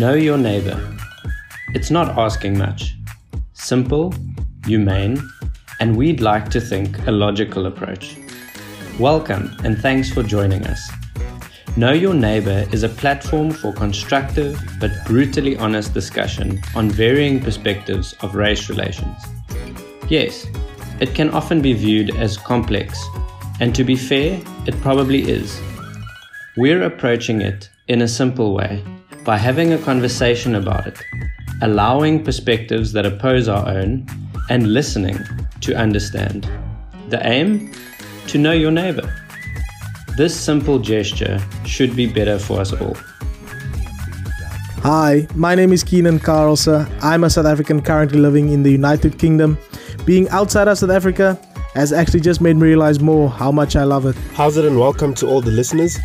Know your neighbor. It's not asking much. Simple, humane, and we'd like to think a logical approach. Welcome and thanks for joining us. Know Your Neighbor is a platform for constructive but brutally honest discussion on varying perspectives of race relations. Yes, it can often be viewed as complex, and to be fair, it probably is. We're approaching it in a simple way by having a conversation about it, allowing perspectives that oppose our own, and listening to understand. The aim? To know your neighbor. This simple gesture should be better for us all. Hi, my name is Keenan Carlson. I'm a South African currently living in the United Kingdom. Being outside of South Africa has actually just made me realize more how much I love it. How's it and welcome to all the listeners.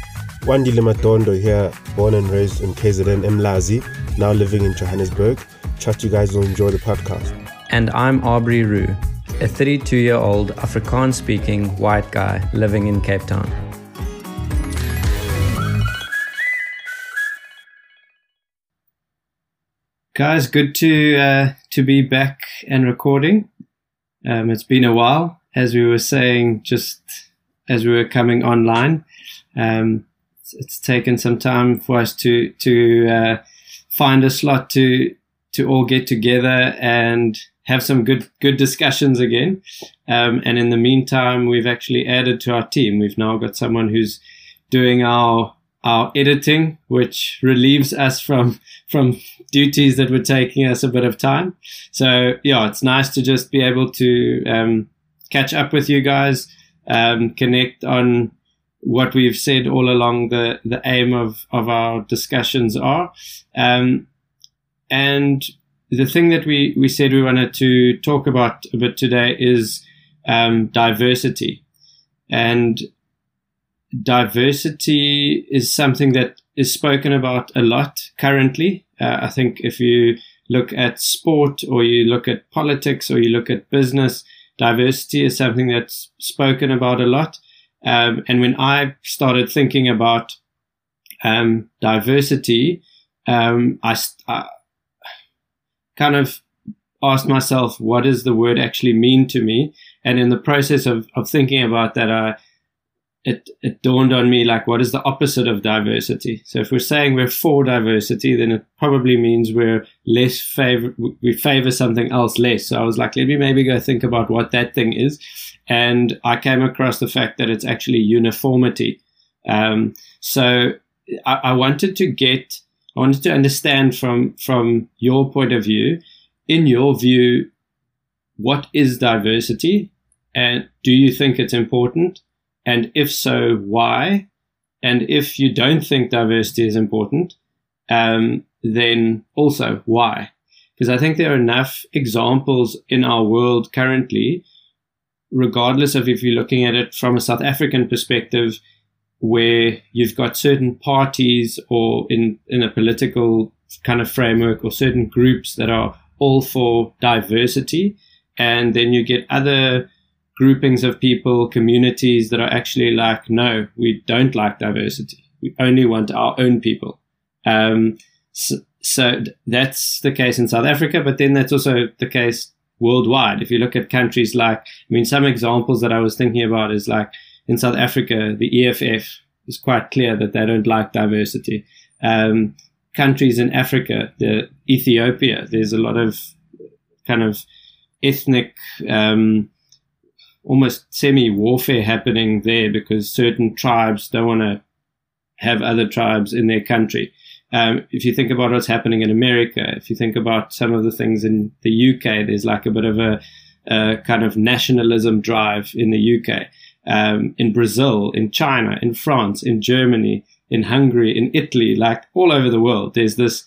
Wandile Matondo here, born and raised in KZN Mlazi, now living in Johannesburg. Trust you guys will enjoy the podcast. And I'm Aubrey Rue, a 32 year old Afrikaans speaking white guy living in Cape Town. Guys, good to uh, to be back and recording. Um, it's been a while, as we were saying, just as we were coming online. Um, it's, it's, taken some time for us to to uh, find a slot to to all get together and have some good good discussions again. Um, and in the meantime, we've actually added to our team. We've now got someone who's doing our our editing, which relieves us from from duties that were taking us a bit of time. So yeah, it's nice to just be able to um, catch up with you guys, um, connect on what we've said all along. The the aim of of our discussions are, um, and the thing that we we said we wanted to talk about a bit today is um, diversity, and diversity is something that is spoken about a lot currently. Uh, I think if you look at sport or you look at politics or you look at business, diversity is something that's spoken about a lot. Um, and when I started thinking about um, diversity, um, I, I kind of asked myself, what does the word actually mean to me? And in the process of, of thinking about that, I it, it dawned on me like what is the opposite of diversity? So if we're saying we're for diversity then it probably means we're less favor we favor something else less. So i was like let me maybe go think about what that thing is. And i came across the fact that it's actually uniformity. Um, so I, I wanted to get i wanted to understand from from your point of view in your view what is diversity? And do you think it's important and if so, why? And if you don't think diversity is important, um, then also why? Because I think there are enough examples in our world currently, regardless of if you're looking at it from a South African perspective, where you've got certain parties or in, in a political kind of framework or certain groups that are all for diversity. And then you get other groupings of people, communities that are actually like, no, we don't like diversity. We only want our own people. Um, so, so that's the case in South Africa, but then that's also the case worldwide. If you look at countries like, I mean, some examples that I was thinking about is like in South Africa, the EFF is quite clear that they don't like diversity. Um, countries in Africa, the Ethiopia, there's a lot of kind of ethnic um, almost semi warfare happening there because certain tribes don't want to have other tribes in their country. Um, if you think about what's happening in America, if you think about some of the things in the UK, there's like a bit of a, a kind of nationalism drive in the UK. Um, in Brazil, in China, in France, in Germany, in Hungary, in Italy, like all over the world, there's this.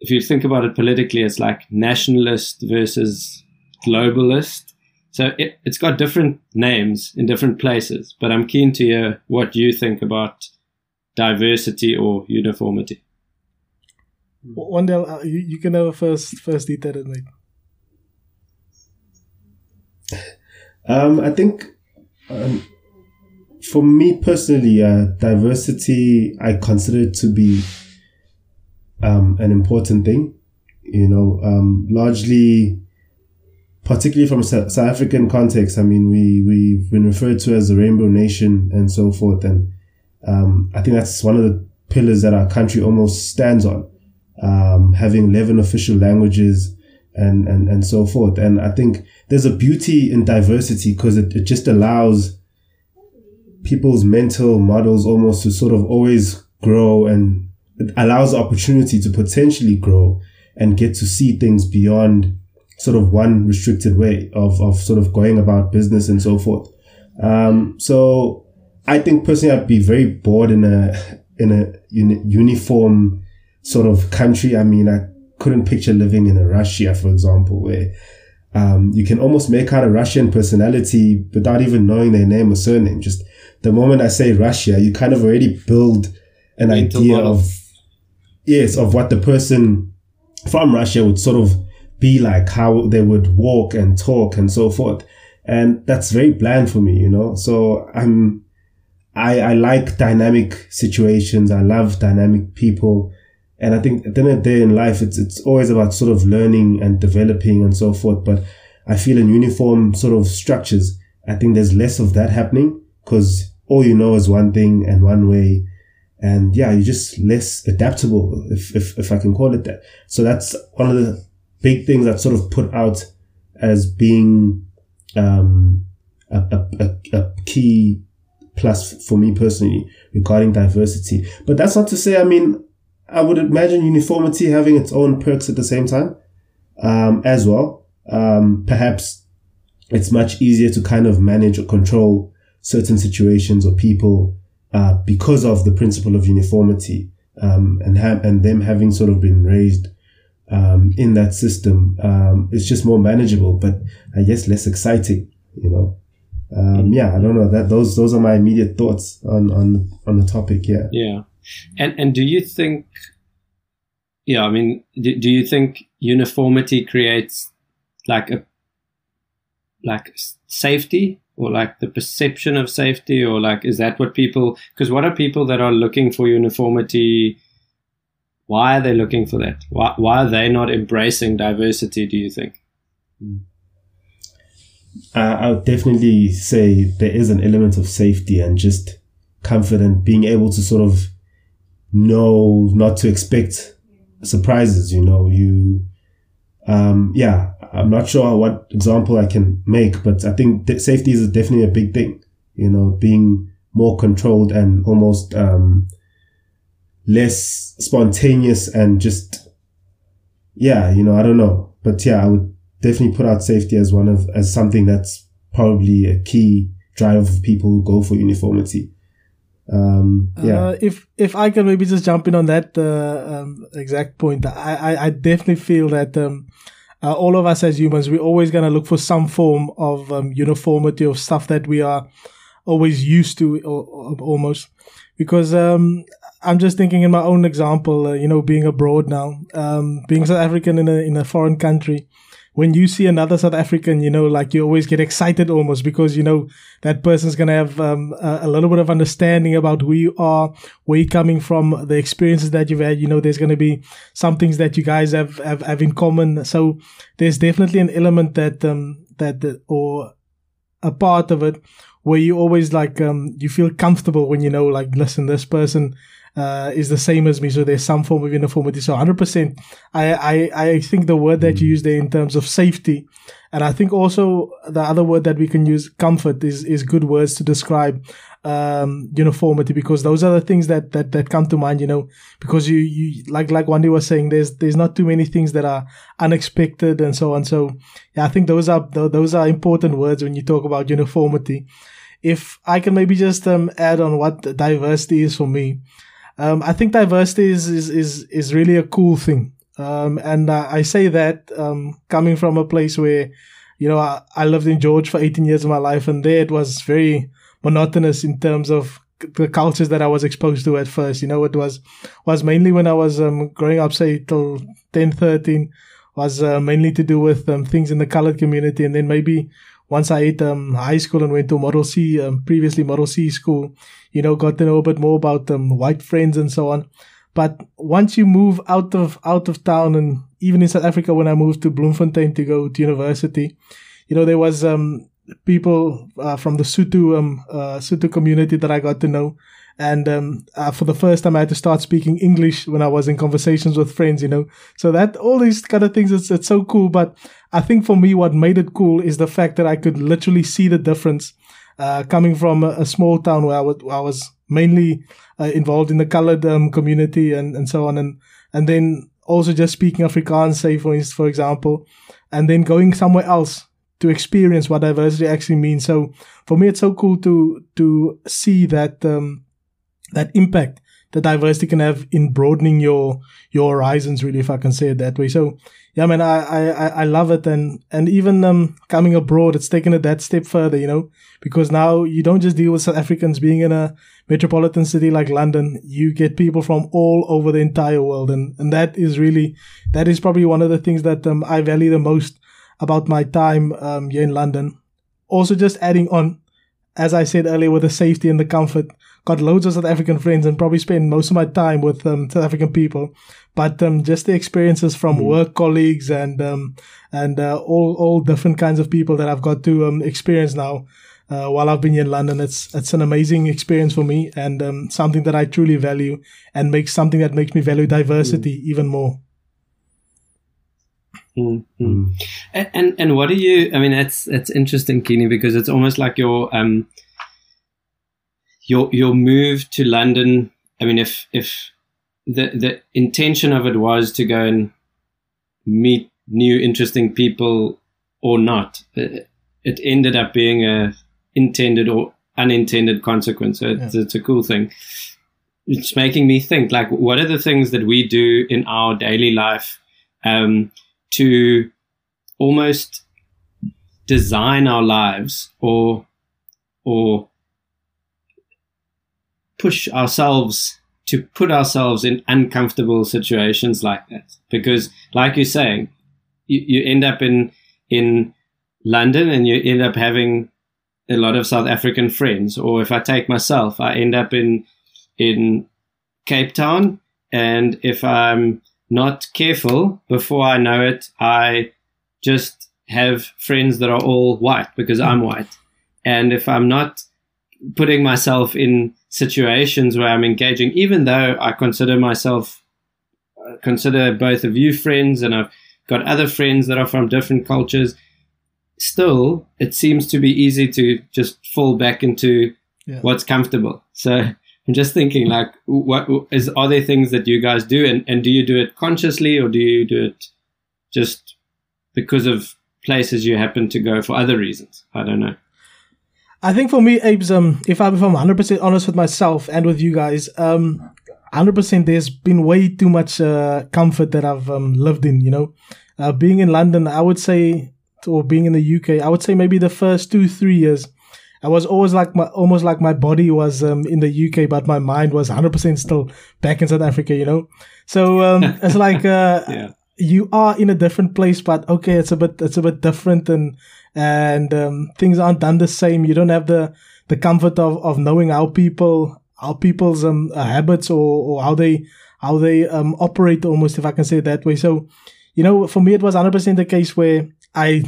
If you think about it politically, it's like nationalist versus globalist so it, has got different names in different places, but I'm keen to hear what you think about diversity or uniformity. Wandile, uh, you, you can have a first first detail at mate. Um, I think um, for me personally, uh, diversity I consider to be um, an important thing. You know, um, largely, particularly from a South African context. I mean, we we've been referred to as the Rainbow Nation and so forth, and um, I think that's one of the pillars that our country almost stands on. Um, having 11 official languages and, and, and so forth. And I think there's a beauty in diversity because it, it just allows people's mental models almost to sort of always grow and it allows opportunity to potentially grow and get to see things beyond sort of one restricted way of, of sort of going about business and so forth. Um, so I think personally, I'd be very bored in a, in a uni- uniform sort of country. I mean, I couldn't picture living in a Russia, for example, where, um, you can almost make out a Russian personality without even knowing their name or surname. Just the moment I say Russia, you kind of already build an Mental idea model. of, yes, of what the person from Russia would sort of be like, how they would walk and talk and so forth. And that's very bland for me, you know? So I'm, I, I like dynamic situations. I love dynamic people. And I think at the end of the day in life, it's, it's always about sort of learning and developing and so forth. But I feel in uniform sort of structures, I think there's less of that happening because all you know is one thing and one way. And yeah, you're just less adaptable, if, if, if I can call it that. So that's one of the big things that sort of put out as being, um, a, a, a, a key plus for me personally regarding diversity. But that's not to say, I mean, I would imagine uniformity having its own perks at the same time, um, as well. Um, perhaps it's much easier to kind of manage or control certain situations or people, uh, because of the principle of uniformity, um, and have, and them having sort of been raised, um, in that system. Um, it's just more manageable, but I guess less exciting, you know. Um, yeah, I don't know that those, those are my immediate thoughts on, on, on the topic. Yeah. Yeah. And and do you think yeah, I mean do, do you think uniformity creates like a like safety or like the perception of safety or like is that what people because what are people that are looking for uniformity why are they looking for that? Why, why are they not embracing diversity do you think? Uh, I would definitely say there is an element of safety and just confident being able to sort of know not to expect surprises, you know, you, um, yeah, I'm not sure what example I can make, but I think safety is definitely a big thing, you know, being more controlled and almost, um, less spontaneous and just, yeah, you know, I don't know, but yeah, I would definitely put out safety as one of, as something that's probably a key driver for people who go for uniformity. Um, yeah. Uh, if if I can maybe just jump in on that uh, um, exact point, I, I, I definitely feel that um, uh, all of us as humans, we're always gonna look for some form of um, uniformity of stuff that we are always used to, or, or almost. Because um, I'm just thinking in my own example, uh, you know, being abroad now, um, being South African in a in a foreign country. When you see another South African, you know, like you always get excited almost because you know that person's gonna have um, a, a little bit of understanding about who you are, where you're coming from, the experiences that you've had. You know, there's gonna be some things that you guys have have, have in common. So there's definitely an element that um that or a part of it where you always like um you feel comfortable when you know like listen this person uh, is the same as me, so there's some form of uniformity. So 100%, I, I, I think the word that you use there in terms of safety, and I think also the other word that we can use, comfort, is, is good words to describe um, uniformity because those are the things that, that, that come to mind, you know, because you, you, like, like Wendy was saying, there's, there's not too many things that are unexpected and so on. So yeah, I think those are, tho- those are important words when you talk about uniformity. If I can maybe just um, add on what diversity is for me, um, I think diversity is, is, is, is really a cool thing. Um, and uh, I say that um, coming from a place where, you know, I, I lived in George for 18 years of my life, and there it was very monotonous in terms of the cultures that I was exposed to at first. You know, it was was mainly when I was um, growing up, say till 10, 13, was uh, mainly to do with um, things in the colored community, and then maybe once I hit um, high school and went to Model C, um, previously Model C school, you know, got to know a bit more about um, white friends and so on. But once you move out of out of town, and even in South Africa, when I moved to Bloemfontein to go to university, you know, there was um, people uh, from the Sutu um, uh, Sotho community that I got to know. And um, uh, for the first time, I had to start speaking English when I was in conversations with friends, you know. So that all these kind of things, it's, it's so cool. But I think for me, what made it cool is the fact that I could literally see the difference uh, coming from a, a, small town where I, would, I was mainly uh, involved in the colored um, community and, and so on. And, and then also just speaking Afrikaans, say for for example, and then going somewhere else to experience what diversity actually means. So for me, it's so cool to, to see that, um, that impact that diversity can have in broadening your your horizons really if i can say it that way. So yeah man i i i love it. And and even um coming abroad it's taken it that step further you know because now you don't just deal with south africans being in a metropolitan city like london. You get people from all over the entire world. And and that is really that is probably one of the things that um, i value the most about my time um, here in london. Also just adding on as i said earlier with the safety and the comfort got loads of South African friends and probably spend most of my time with um, South African people. But um, just the experiences from mm. work colleagues and um, and uh, all all different kinds of people that I've got to um, experience now uh, while I've been in London. It's it's an amazing experience for me and um, something that I truly value and makes something that makes me value diversity mm. even more. Mm-hmm. And, and and what do you? I mean, that's that's interesting, Kini, because it's almost like your um your your move to London. I mean, if if the the intention of it was to go and meet new interesting people or not, it, ended up being a intended or unintended consequence. So it's, yeah. it's a cool thing. It's making me think like, what are the things that we do in our daily life um, to almost design our lives or or push ourselves to put ourselves in uncomfortable situations like that because like you're saying you, you end up in in london and you end up having a lot of south african friends. Or if i take myself i end up in in cape town. And if i'm not careful before i know it i just have friends that are all white because i'm white. And if i'm not putting myself in situations where I'm engaging, even though I consider myself, uh, consider both of you friends, and I've got other friends that are from different cultures. Still, it seems to be easy to just fall back into yeah. what's comfortable. So I'm just thinking, like, what is are there things that you guys do, and and do you do it consciously, or do you do it just because of places you happen to go for other reasons? I don't know. I think for me, Abe's, um, if I'm, if I'm 100% honest with myself and with you guys, um, 100% there's been way too much uh, comfort that I've um, lived in, you know. Uh, being in London, I would say, or being in the UK, I would say maybe the first two, three years, I was always like my, almost like my body was um, in the UK, but my mind was 100% still back in South Africa, you know. So um, it's like uh, yeah. you are in a different place, but okay, it's a bit it's a bit different, and and um, things aren't done the same. You don't have the the comfort of, of knowing how people how people's um, uh, habits or, or how they how they um, operate almost if I can say it that way. So, you know, for me it was 100% the case where I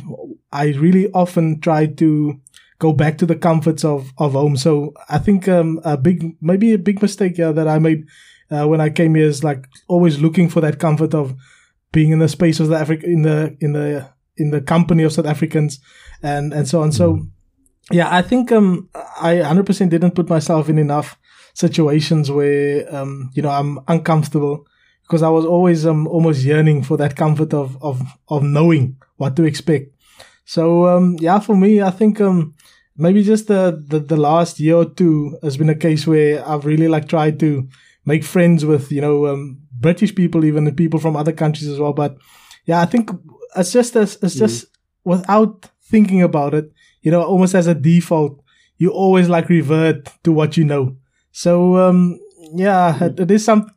I really often tried to go back to the comforts of, of home. So I think um, a big maybe a big mistake yeah, that I made uh, when I came here is like always looking for that comfort of being in the space of the Africa in the in the in the company of South Africans and and so on. So mm. yeah, I think um I 100% didn't put myself in enough situations where um you know I'm uncomfortable because I was always um almost yearning for that comfort of of of knowing what to expect. So um yeah, for me, I think um maybe just the, the the last year or two has been a case where I've really like tried to make friends with you know um, British people, even the people from other countries as well. But yeah, I think it's just as it's just mm. without thinking about it, you know, almost as a default, you always like revert to what you know. So um, yeah, it, it is some.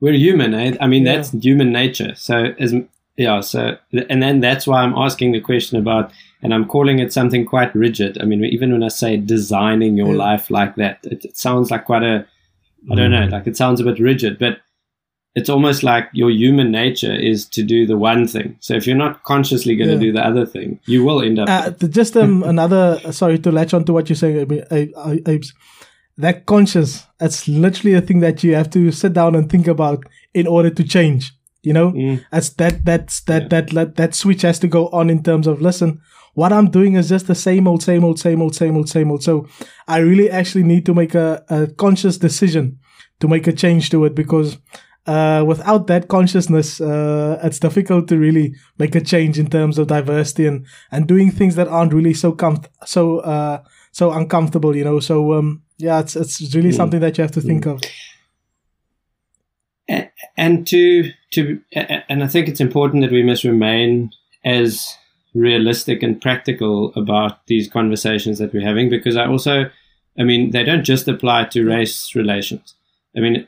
We're human, eh? I mean, yeah. that's human nature. So as yeah, so and then that's why I'm asking the question about, and I'm calling it something quite rigid. I mean, even when I say designing your yeah. life like that, it, it sounds like quite a, I don't know, mm. like it sounds a bit rigid, but it's almost like your human nature is to do the one thing. So if you're not consciously going to Yeah. do the other thing, you will end up. Uh, just um, another, sorry to latch on to what you're saying, That conscious, that's literally a thing that you have to sit down and think about in order to change. You know, Mm. that's that that's that, Yeah. that that that switch has to go on in terms of listen. What I'm doing is just the same old, same old, same old, same old, same old. So I really actually need to make a, a conscious decision to make a change to it because uh, without that consciousness, uh, it's difficult to really make a change in terms of diversity and, and doing things that aren't really so comf- so uh, so uncomfortable, you know. So um, yeah, it's it's really something that you have to think of. A- and to to and I think it's important that we must remain as realistic and practical about these conversations that we're having because I also I mean they don't just apply to race relations. I mean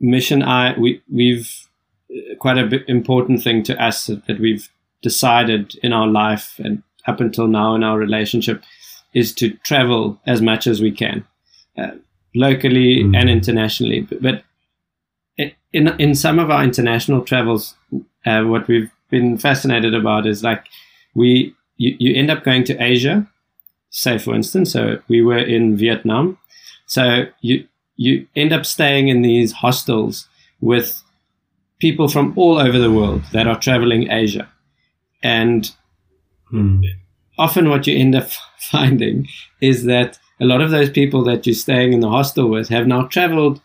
mission I we we've uh, quite a bit important thing to us that we've decided in our life and up until now in our relationship is to travel as much as we can uh, locally Mm. and internationally but, but in in some of our international travels, uh, what we've been fascinated about is like we you, you end up going to Asia, say for instance. So we were in Vietnam, so you you end up staying in these hostels with people from all over the world that are traveling Asia, and Hmm. often what you end up finding is that a lot of those people that you're staying in the hostel with have now traveled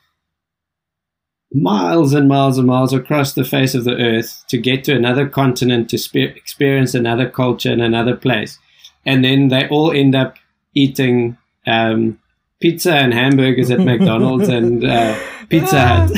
miles and miles and miles across the face of the earth to get to another continent to spe- experience another culture in another place. And then they all end up eating um, pizza and hamburgers at McDonald's and uh, Pizza Hut.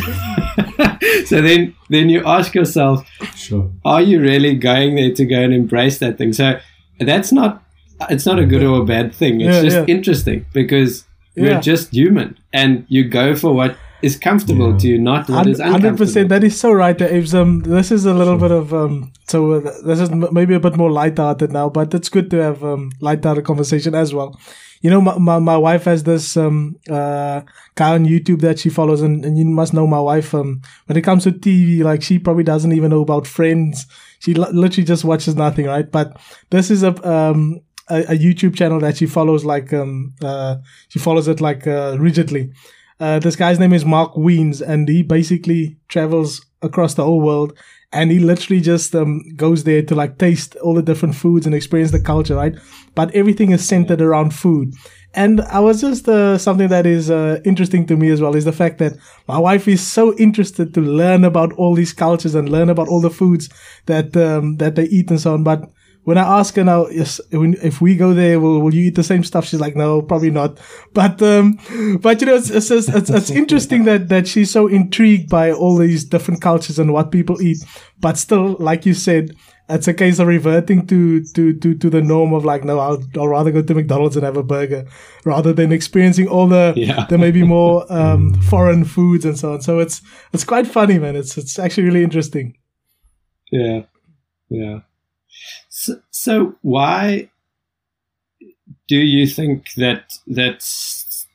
so then, then you ask yourself, Sure. are you really going there to go and embrace that thing? So that's not it's not a good or a bad thing. It's Yeah, just yeah. interesting because we're Yeah. just human and you go for what is comfortable Yeah. to you, not what is uncomfortable. percent. That is so right. there, Aves. Um, this is a little bit of um. So uh, this is maybe a bit more light-hearted now, but it's good to have um light-hearted conversation as well. You know, my, my, my wife has this um uh guy on YouTube that she follows, and, and you must know my wife. Um, when it comes to TV, like she probably doesn't even know about Friends. She li- literally just watches nothing, right? But this is a um a, a YouTube channel that she follows like um uh she follows it like uh, rigidly. Uh, this guy's name is Mark Wiens, and he basically travels across the whole world, and he literally just um, goes there to like taste all the different foods and experience the culture, right? But everything is centered around food. And I was just uh, something that is uh, interesting to me as well is the fact that my wife is so interested to learn about all these cultures and learn about all the foods that um, that they eat and so on. But when I ask her now, yes, if we go there, will, will you eat the same stuff? She's like, no, probably not. But, um, but you know, it's, it's, it's, it's interesting that, that she's so intrigued by all these different cultures and what people eat. But still, like you said, it's a case of reverting to, to, to, to the norm of like, no, I'll, I'll rather go to McDonald's and have a burger rather than experiencing all the, Yeah. the maybe more, um, foreign foods and so on. So it's, it's quite funny, man. It's, it's actually really interesting. Yeah, yeah. So, so why do you think that that's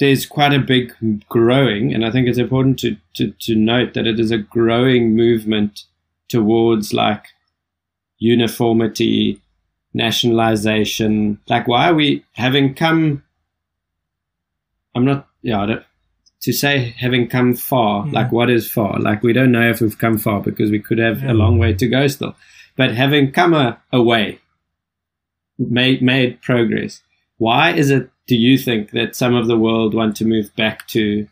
there's quite a big growing, and I think it's important to, to, to note that it is a growing movement towards like uniformity, nationalization. Like, why are we having come? I'm not, yeah, I don't, to say having come far, Mhm. like what is far? Like we don't know if we've come far because we could have a long way to go still. But having come a, a made made progress. Why is it? Do you think that some of the world want to move back to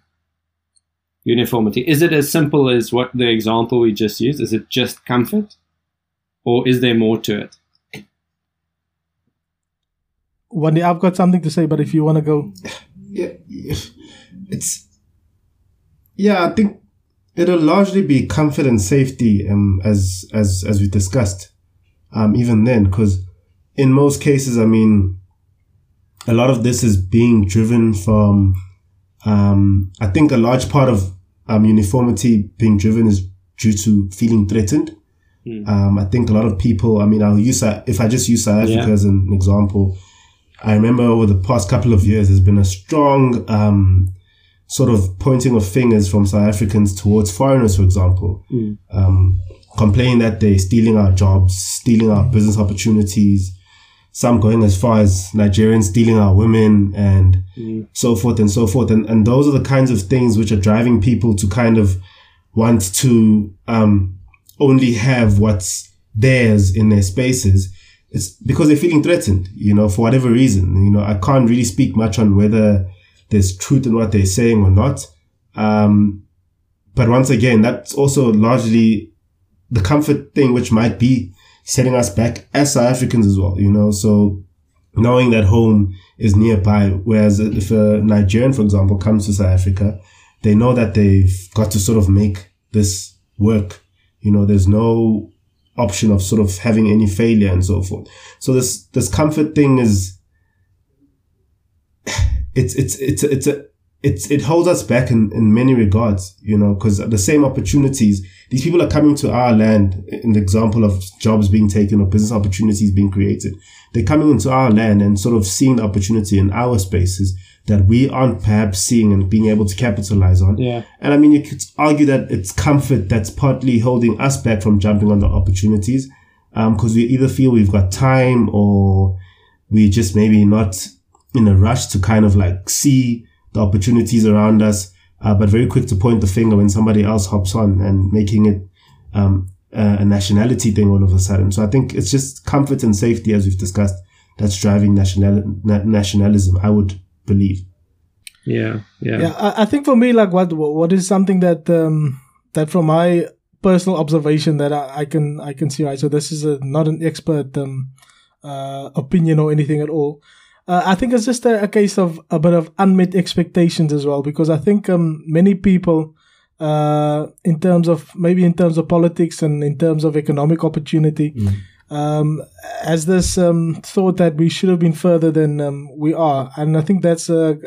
uniformity? Is it as simple as what the example we just used? Is it just comfort, or is there more to it? One day I've got something to say, but if you want to go, yeah, yeah. it's yeah. I think it'll largely be comfort and safety, um, as as as we discussed, um, even then, because in most cases, I mean, a lot of this is being driven from, um, I think a large part of um, uniformity being driven is due to feeling threatened. Hmm. Um, I think a lot of people. I mean, I'll use if I just use South Africa Yeah. as an example. I remember over the past couple of years, there's been a strong, um, sort of pointing of fingers from South Africans towards foreigners, for example, Mm. um, complaining that they're stealing our jobs, stealing our business opportunities. Some going as far as Nigerians stealing our women and Mm. so forth and so forth. And, and those are the kinds of things which are driving people to kind of want to, um, only have what's theirs in their spaces. It's because they're feeling threatened, you know, for whatever reason. You know, I can't really speak much on whether there's truth in what they're saying or not. Um, but once again, that's also largely the comfort thing, which might be setting us back as South Africans as well, you know, so knowing that home is nearby. Whereas if a Nigerian, for example, comes to South Africa, they know that they've got to sort of make this work. You know, there's no option of sort of having any failure and so forth. So this, this comfort thing is, it's, it's, it's, it's a, it's, it holds us back in, in many regards, you know, because the same opportunities, these people are coming to our land in the example of jobs being taken or business opportunities being created. They're coming into our land and sort of seeing the opportunity in our spaces that we aren't perhaps seeing and being able to capitalize on. Yeah. And I mean, you could argue that it's comfort that's partly holding us back from jumping on the opportunities. Um, cause we either feel we've got time or we just maybe not in a rush to kind of like see the opportunities around us, uh, but very quick to point the finger when somebody else hops on and making it, um, uh, a nationality thing all of a sudden. So I think it's just comfort and safety, as we've discussed, that's driving national, na- nationalism, I would believe. Yeah. Yeah. yeah I, I think for me like what what is something that um that from my personal observation that I, I can i can see right so this is a, not an expert um uh opinion or anything at all uh, i think it's just a, a case of a bit of unmet expectations as well because i think um many people uh in terms of maybe in terms of politics and in terms of economic opportunity um, as this um, thought that we should have been further than um, we are, and I think that's a,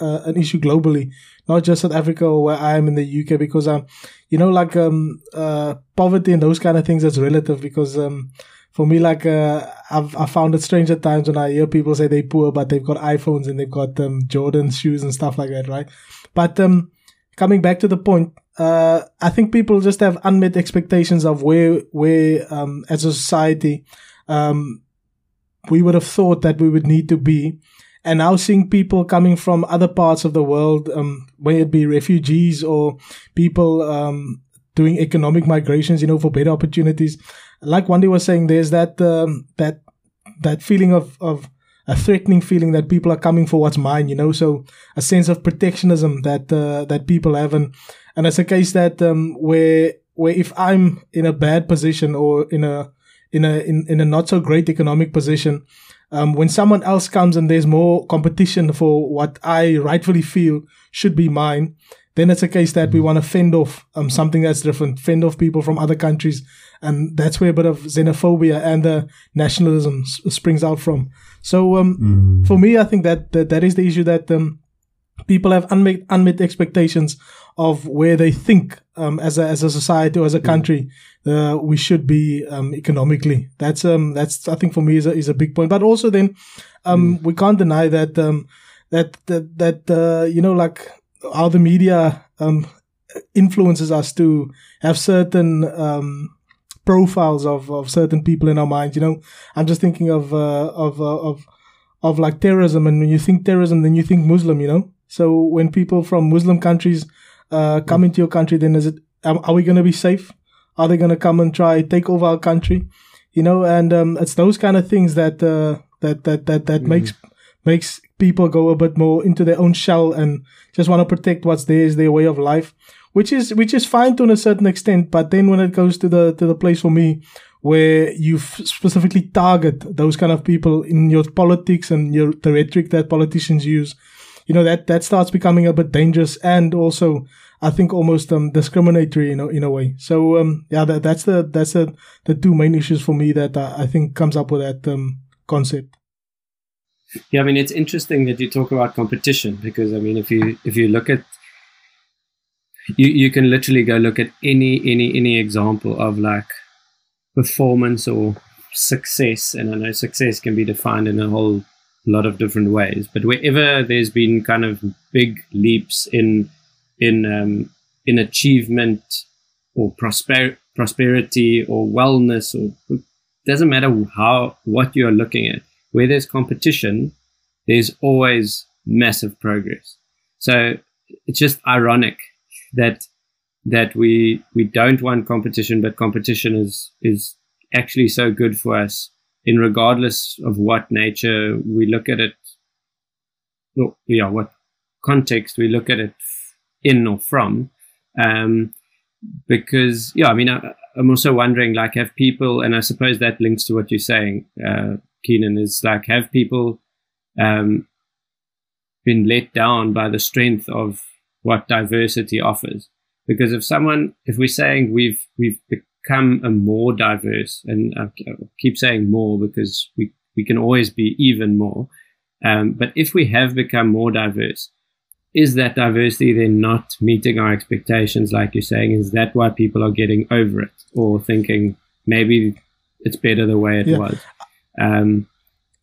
a, a, an issue globally, not just South Africa or where I am in the UK, because um, you know, like um, uh, poverty and those kind of things is relative. Because um, for me, like uh, I've I found it strange at times when I hear people say they're poor, but they've got iPhones and they've got um, Jordan shoes and stuff like that, right? But um, coming back to the point, uh, I think people just have unmet expectations of where, where, um, as a society, um, we would have thought that we would need to be. And now seeing people coming from other parts of the world, um, whether it be refugees or people, um, doing economic migrations, you know, for better opportunities. Like Wendy was saying, there's that, um, that, that feeling of, of, a threatening feeling that people are coming for what's mine, you know. So a sense of protectionism that uh, that people have, and and it's a case that um, where where if I'm in a bad position or in a in a in, in a not so great economic position, um, when someone else comes and there's more competition for what I rightfully feel should be mine, then it's a case that we want to fend off um, something that's different, fend off people from other countries, and that's where a bit of xenophobia and the nationalism s- springs out from. So um, Mm. for me, I think that, that that is the issue that um, people have unmet unmet expectations of where they think um, as a as a society or as a country uh, we should be um, economically. That's um that's I think for me is a, is a big point. But also then um, we can't deny that um, that that that uh, you know like how the media um, influences us to have certain um, profiles of, of certain people in our minds. You know, I'm just thinking of uh, of uh, of of like terrorism, and when you think terrorism, then you think Muslim. You know, so when people from Muslim countries uh, come into your country, then is it are, are we going to be safe? Are they going to come and try take over our country? You know, and um, it's those kind of things that uh, that that that that makes makes people go a bit more into their own shell and just want to protect what's theirs, their way of life, which is which is fine to a certain extent. But then when it goes to the to the place for me where you specifically target those kind of people in your politics and your the rhetoric that politicians use, you know that that starts becoming a bit dangerous and also I think almost um discriminatory in a, in a way. So um yeah that that's the that's the the two main issues for me that I, I think comes up with that um concept. Yeah, I mean it's interesting that you talk about competition because I mean if you if you look at you you can literally go look at any any any example of like performance or success and I know success can be defined in a whole lot of different ways. But wherever there's been kind of big leaps in in um, in achievement or prosper- prosperity or wellness or doesn't matter how what you're looking at. Where there's competition, there's always massive progress. So it's just ironic that that we we don't want competition, but competition is is actually so good for us in regardless of what nature we look at it. Yeah, what context we look at it in or from. Um, because yeah, I mean, I, am also wondering, like, have people, and I suppose that links to what you're saying, uh, Keenan, is like, have people um, been let down by the strength of what diversity offers? Because if someone, if we're saying we've we've become a more diverse, and I keep saying more because we we can always be even more, um, but if we have become more diverse, is that diversity then not meeting our expectations, like you're saying? Is that why people are getting over it or thinking maybe it's better the way it yeah. was? Um,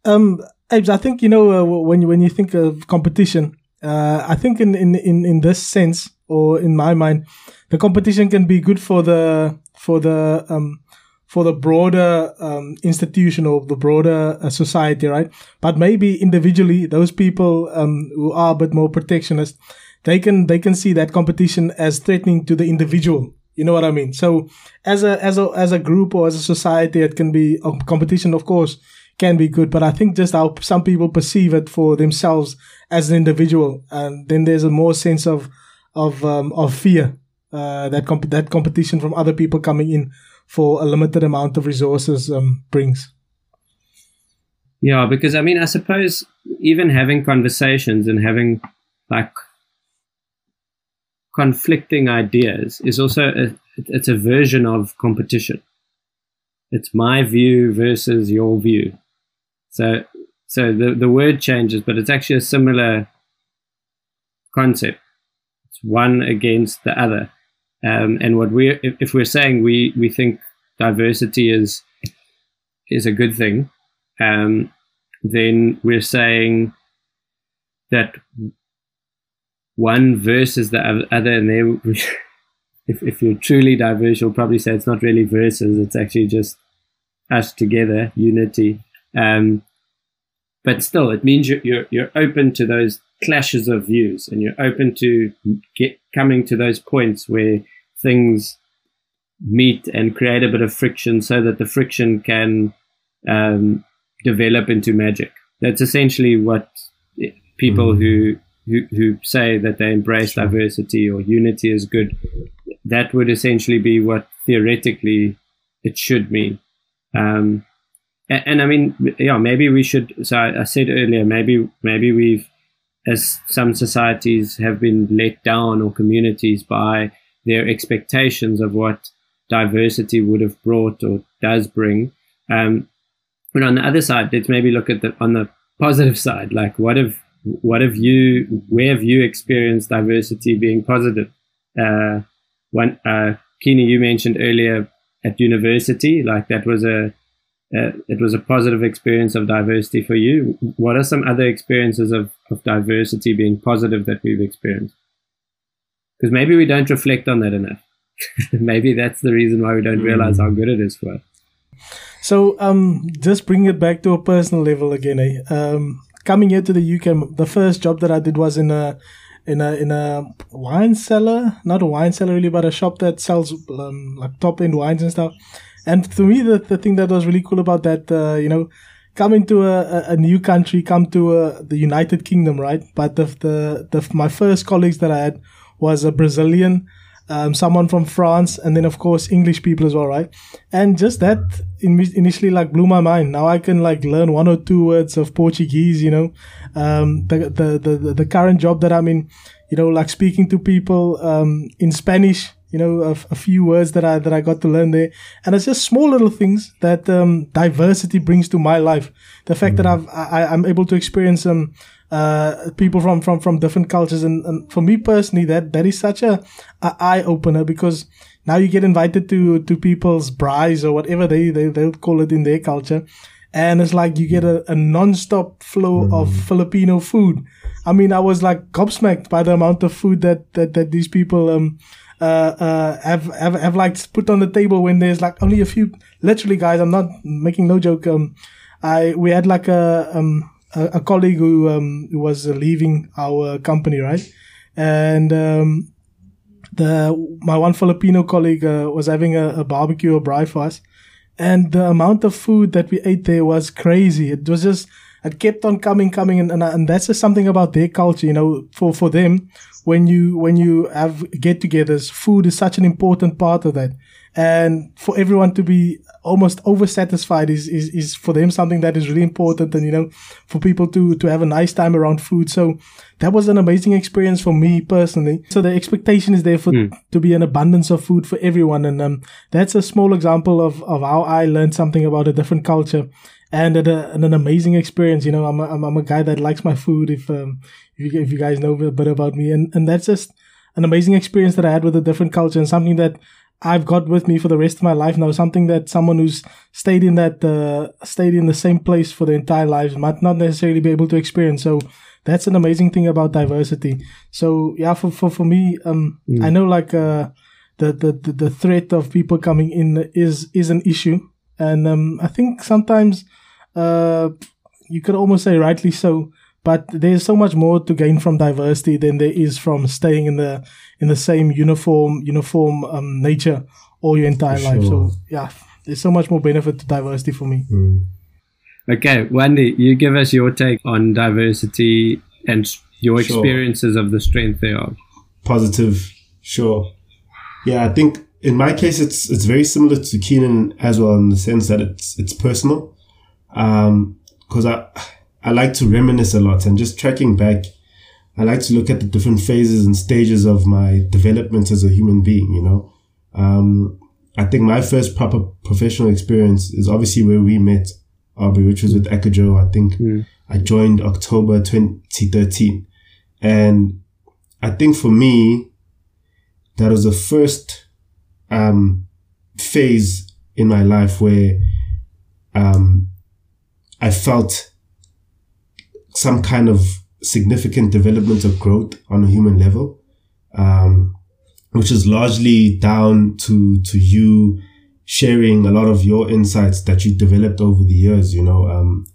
um, Abe's, I think you know uh, when you when you think of competition, uh, I think in, in in in this sense or in my mind, the competition can be good for the for the um, for the broader um, institution or the broader uh, society, right? But maybe individually, those people um, who are a bit more protectionist, they can they can see that competition as threatening to the individual. You know what I mean? So as a as a as a group or as a society, it can be a competition, of course, can be good. But I think just how some people perceive it for themselves as an individual, and then there's a more sense of of um, of fear uh, that comp- that competition from other people coming in for a limited amount of resources um, brings. Yeah, because I mean, I suppose even having conversations and having like conflicting ideas is also a, it's a version of competition. It's my view versus your view. So, so the the word changes, but it's actually a similar concept. It's one against the other. Um, and what we, if, if, we're saying we we think diversity is is a good thing, um, then we're saying that one versus the other, and there, if if you're truly diverse, you'll probably say it's not really versus; it's actually just us together, unity. Um, but still, it means you're, you're you're open to those clashes of views and you're open to get coming to those points where things meet and create a bit of friction so that the friction can um, develop into magic. That's essentially what people mm. who, who, who say that they embrace sure. diversity or unity is good. That would essentially be what theoretically it should mean. Um, and, and, I mean, yeah, maybe we should. So I, I said earlier, maybe maybe we've as some societies have been let down or communities by their expectations of what diversity would have brought or does bring. Um, but on the other side, let's maybe look at the on the positive side. Like, what have what have you where have you experienced diversity being positive? Uh, one, uh, Kina, you mentioned earlier at university, like that was a uh, it was a positive experience of diversity for you. What are some other experiences of, of diversity being positive that we've experienced? Because maybe we don't reflect on that enough. maybe that's the reason why we don't realize how good it is for us. So, um, just bring it back to a personal level again. Eh? Um, coming here to the UK, the first job that I did was in a in a in a wine cellar, not a wine cellar really, but a shop that sells um, like top end wines and stuff. And to me, the, the thing that was really cool about that, uh, you know, coming to a, a new country, come to uh, the United Kingdom, right? But the, the, the, my first colleagues that I had was a Brazilian, um, someone from France, and then of course English people as well, right? And just that in, initially like blew my mind. Now I can like learn one or two words of Portuguese, you know. Um, the, the, the, the current job that I'm in, you know, like speaking to people, um, in Spanish, you know, a, a, few words that I that I got to learn there, and it's just small little things that um, diversity brings to my life. The fact mm. that I've I, I'm able to experience some uh, people from from from different cultures, and, and for me personally, that that is such a, a eye opener because now you get invited to to people's braais or whatever they they they'll call it in their culture, and it's like you get a, a non-stop flow mm. of Filipino food. I mean, I was like gobsmacked by the amount of food that that, that these people um uh, uh, have, have, have like put on the table when there's like only a few, literally guys, I'm not making no joke. Um, I, we had like a, um, a, a colleague who, um, was leaving our company, right? And, um, the, my one Filipino colleague, uh, was having a, a barbecue or braai for us. And the amount of food that we ate there was crazy. It was just, it kept on coming, coming, and, and, and that's just something about their culture, you know, for, for them, when you when you have get-togethers, food is such an important part of that. And for everyone to be almost oversatisfied is, is, is for them something that is really important. And, you know, for people to, to have a nice time around food. So that was an amazing experience for me personally. So the expectation is there for, mm. to be an abundance of food for everyone. And, um, that's a small example of, of how I learned something about a different culture and, a, and an amazing experience. You know, I'm a, I'm, I'm a guy that likes my food. If, um, if you, if you guys know a bit about me. And, and that's just an amazing experience that I had with a different culture and something that I've got with me for the rest of my life now. Something that someone who's stayed in that, uh, stayed in the same place for their entire lives might not necessarily be able to experience. So that's an amazing thing about diversity. So yeah, for, for, for me, um, mm. I know like, uh, the, the, the, the threat of people coming in is, is an issue. And, um, I think sometimes, uh, you could almost say rightly so but there's so much more to gain from diversity than there is from staying in the in the same uniform uniform um, nature all your entire sure. life. So yeah, there's so much more benefit to diversity for me. Mm. Okay, Wendy, you give us your take on diversity and your sure. experiences of the strength thereof. Positive, sure. Yeah, I think in my case it's it's very similar to Keenan as well in the sense that it's it's personal. Um, because I I like to reminisce a lot and just tracking back. I like to look at the different phases and stages of my development as a human being, you know. Um, I think my first proper professional experience is obviously where we met, Aubrey, which was with Ecojo. I think mm. I joined October 2013. And I think for me, that was the first, um, phase in my life where, um, I felt some kind of significant development of growth on a human level, um, which is largely down to to you sharing a lot of your insights that you developed over the years. You know, um,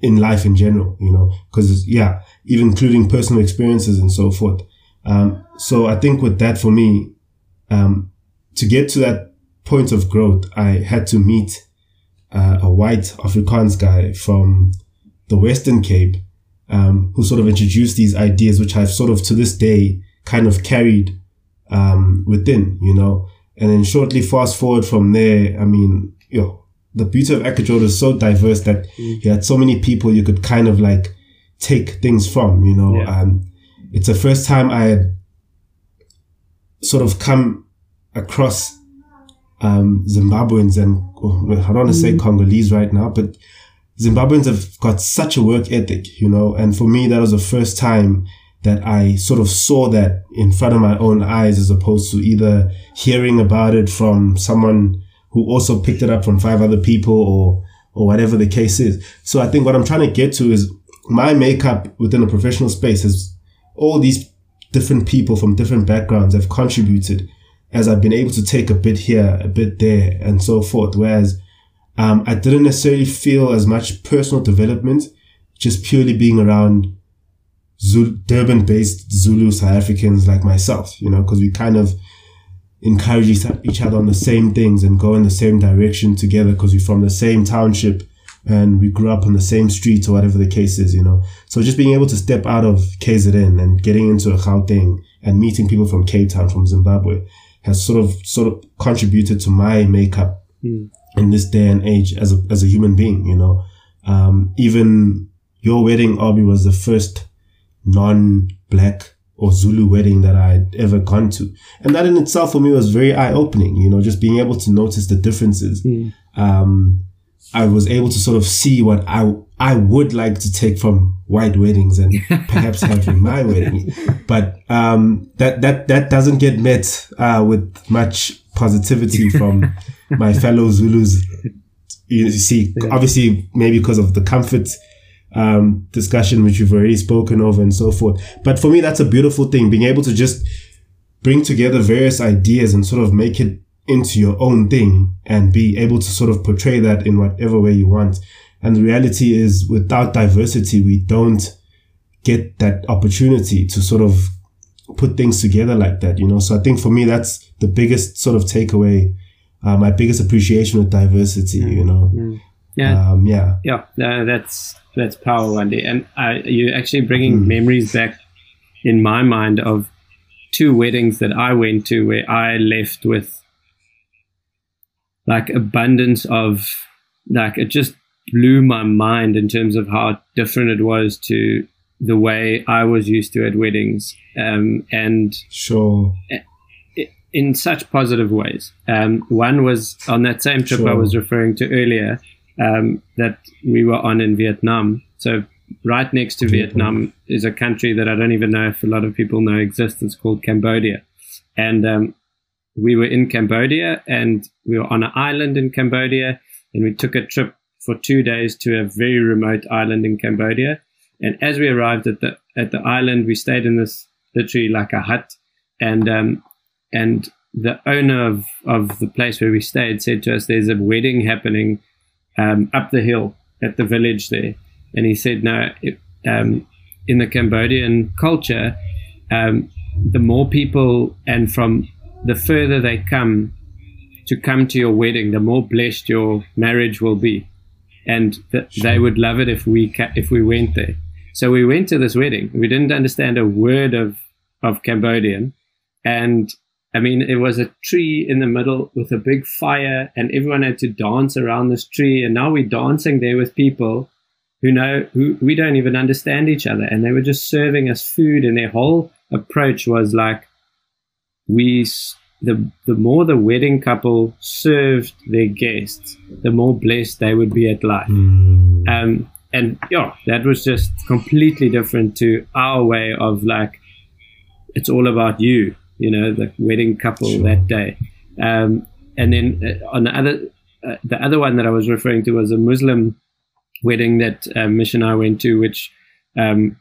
in life in general. You know, because yeah, even including personal experiences and so forth. Um, so I think with that for me, um, to get to that point of growth, I had to meet uh, a white Afrikaans guy from the Western Cape, um, who sort of introduced these ideas, which I've sort of to this day kind of carried um, within, you know. And then shortly fast forward from there, I mean, you know, the beauty of Ecojo is so diverse that mm. you had so many people you could kind of like take things from, you know. Yeah. Um, it's the first time I had sort of come across um, Zimbabweans and oh, I don't want to mm. say Congolese right now, but Zimbabweans have got such a work ethic, you know, and for me, that was the first time that I sort of saw that in front of my own eyes as opposed to either hearing about it from someone who also picked it up from five other people or, or whatever the case is. So I think what I'm trying to get to is my makeup within a professional space is all these different people from different backgrounds have contributed as I've been able to take a bit here, a bit there and so forth. Whereas um, I didn't necessarily feel as much personal development, just purely being around Durban based Zulu South Africans like myself, you know, because we kind of encourage each other on the same things and go in the same direction together because we're from the same township and we grew up on the same street or whatever the case is, you know. So just being able to step out of KZN and getting into a Gauteng and meeting people from Cape Town, from Zimbabwe has sort of, sort of contributed to my makeup. Mm in this day and age as a, as a human being, you know. Um, even your wedding, Aubrey, was the first non-black or Zulu wedding that I'd ever gone to. And that in itself for me was very eye opening, you know, just being able to notice the differences. Mm. Um, I was able to sort of see what I, I would like to take from white weddings and perhaps have in my wedding. But, um, that, that, that doesn't get met, uh, with much positivity from my fellow Zulus you see, obviously, maybe because of the comfort um, discussion, which we've already spoken of and so forth. But for me, that's a beautiful thing, being able to just bring together various ideas and sort of make it into your own thing and be able to sort of portray that in whatever way you want. And the reality is without diversity, we don't get that opportunity to sort of put things together like that, you know? So I think for me, that's the biggest sort of takeaway, uh, my biggest appreciation of diversity, mm. you know? Mm. Yeah. Um, yeah. Yeah. Uh, that's, that's power, Wendy. And I, you're actually bringing mm. memories back in my mind of two weddings that I went to where I left with like abundance of like it just blew my mind in terms of how different it was to the way I was used to at weddings, um, and sure, in such positive ways. Um, one was on that same trip sure. I was referring to earlier um, that we were on in Vietnam. So right next to Vietnam. Is a country that I don't even know if a lot of people know exists. It's called Cambodia, and um, we were in Cambodia and we were on an island in Cambodia, and we took a trip for two days to a very remote island in Cambodia. And as we arrived at the at the island, we stayed in this literally like a hut, and um, and the owner of, of the place where we stayed said to us, "There's a wedding happening um, up the hill at the village there," and he said, "No, it, um, in the Cambodian culture, um, the more people and from the further they come to come to your wedding, the more blessed your marriage will be." and th- they would love it if we ca- if we went there. So we went to this wedding. We didn't understand a word of of Cambodian, and I mean it was a tree in the middle with a big fire, and everyone had to dance around this tree. And now we're dancing there with people who know who we don't even understand each other, and they were just serving us food, and their whole approach was like we the the more the wedding couple served their guests, the more blessed they would be at life. Mm. Um, and yeah, that was just completely different to our way of like, it's all about you, you know, the wedding couple sure. that day. Um, and then uh, on the other, uh, the other one that I was referring to was a Muslim wedding that uh, Mish and I went to, which um,